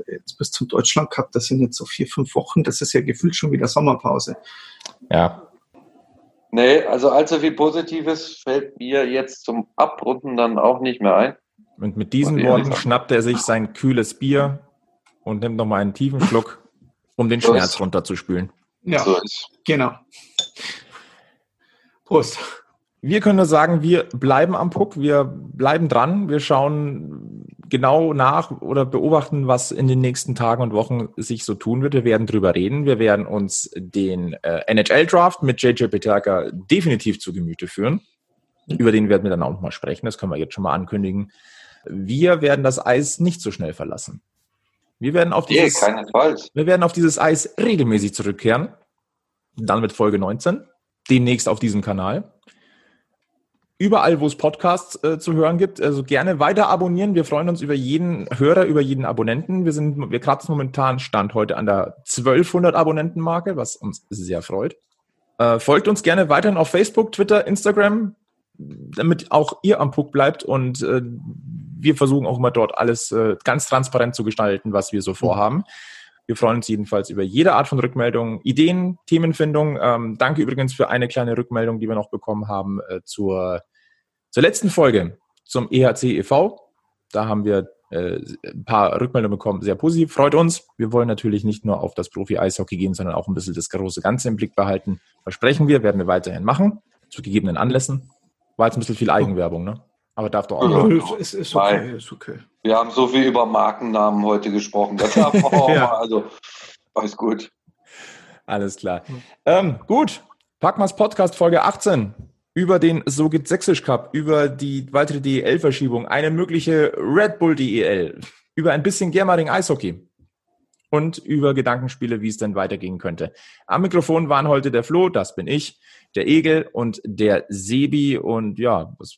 jetzt bis zum Deutschland Cup, das sind jetzt so vier, fünf Wochen, das ist ja gefühlt schon wieder Sommerpause. Ja. Nee, also allzu viel Positives fällt mir jetzt zum Abrunden dann auch nicht mehr ein. Und mit diesen Worten schnappt er sich sein kühles Bier und nimmt nochmal einen tiefen Schluck, um den Schmerz runterzuspülen. Ja, so genau. Prost. Wir können nur sagen, wir bleiben am Puck, wir bleiben dran, wir schauen genau nach oder beobachten, was in den nächsten Tagen und Wochen sich so tun wird. Wir werden drüber reden. Wir werden uns den äh, NHL-Draft mit JJ Peterka definitiv zu Gemüte führen. Über den werden wir dann auch nochmal sprechen. Das können wir jetzt schon mal ankündigen. Wir werden das Eis nicht so schnell verlassen. Wir werden auf dieses, nee, wir werden auf dieses Eis regelmäßig zurückkehren. Dann mit Folge 19. Demnächst auf diesem Kanal. Überall, wo es Podcasts äh, zu hören gibt, also gerne weiter abonnieren. Wir freuen uns über jeden Hörer, über jeden Abonnenten. Wir sind, wir kratzen momentan Stand heute an der 1200 Abonnentenmarke, was uns sehr freut. Äh, folgt uns gerne weiterhin auf Facebook, Twitter, Instagram, damit auch ihr am Puck bleibt und äh, wir versuchen auch immer dort alles äh, ganz transparent zu gestalten, was wir so mhm. vorhaben. Wir freuen uns jedenfalls über jede Art von Rückmeldung, Ideen, Themenfindung. Ähm, danke übrigens für eine kleine Rückmeldung, die wir noch bekommen haben äh, zur, zur letzten Folge zum EHC e.V. Da haben wir äh, ein paar Rückmeldungen bekommen, sehr positiv, freut uns. Wir wollen natürlich nicht nur auf das Profi-Eishockey gehen, sondern auch ein bisschen das große Ganze im Blick behalten. Versprechen wir, werden wir weiterhin machen, zu gegebenen Anlässen. War jetzt ein bisschen viel Eigenwerbung, ne? Aber darf doch auch. Ja, ist, ist, okay, ist okay. Wir haben so viel über Markennamen heute gesprochen. Das darf man auch ja. mal, also alles gut. Alles klar. Ähm, gut, Packmas Podcast Folge 18 über den So geht Sächsisch Cup, über die weitere DEL-Verschiebung, eine mögliche Red Bull DEL, über ein bisschen Germering Eishockey und über Gedankenspiele, wie es denn weitergehen könnte. Am Mikrofon waren heute der Flo, das bin ich, der Egel und der Sebi und ja, was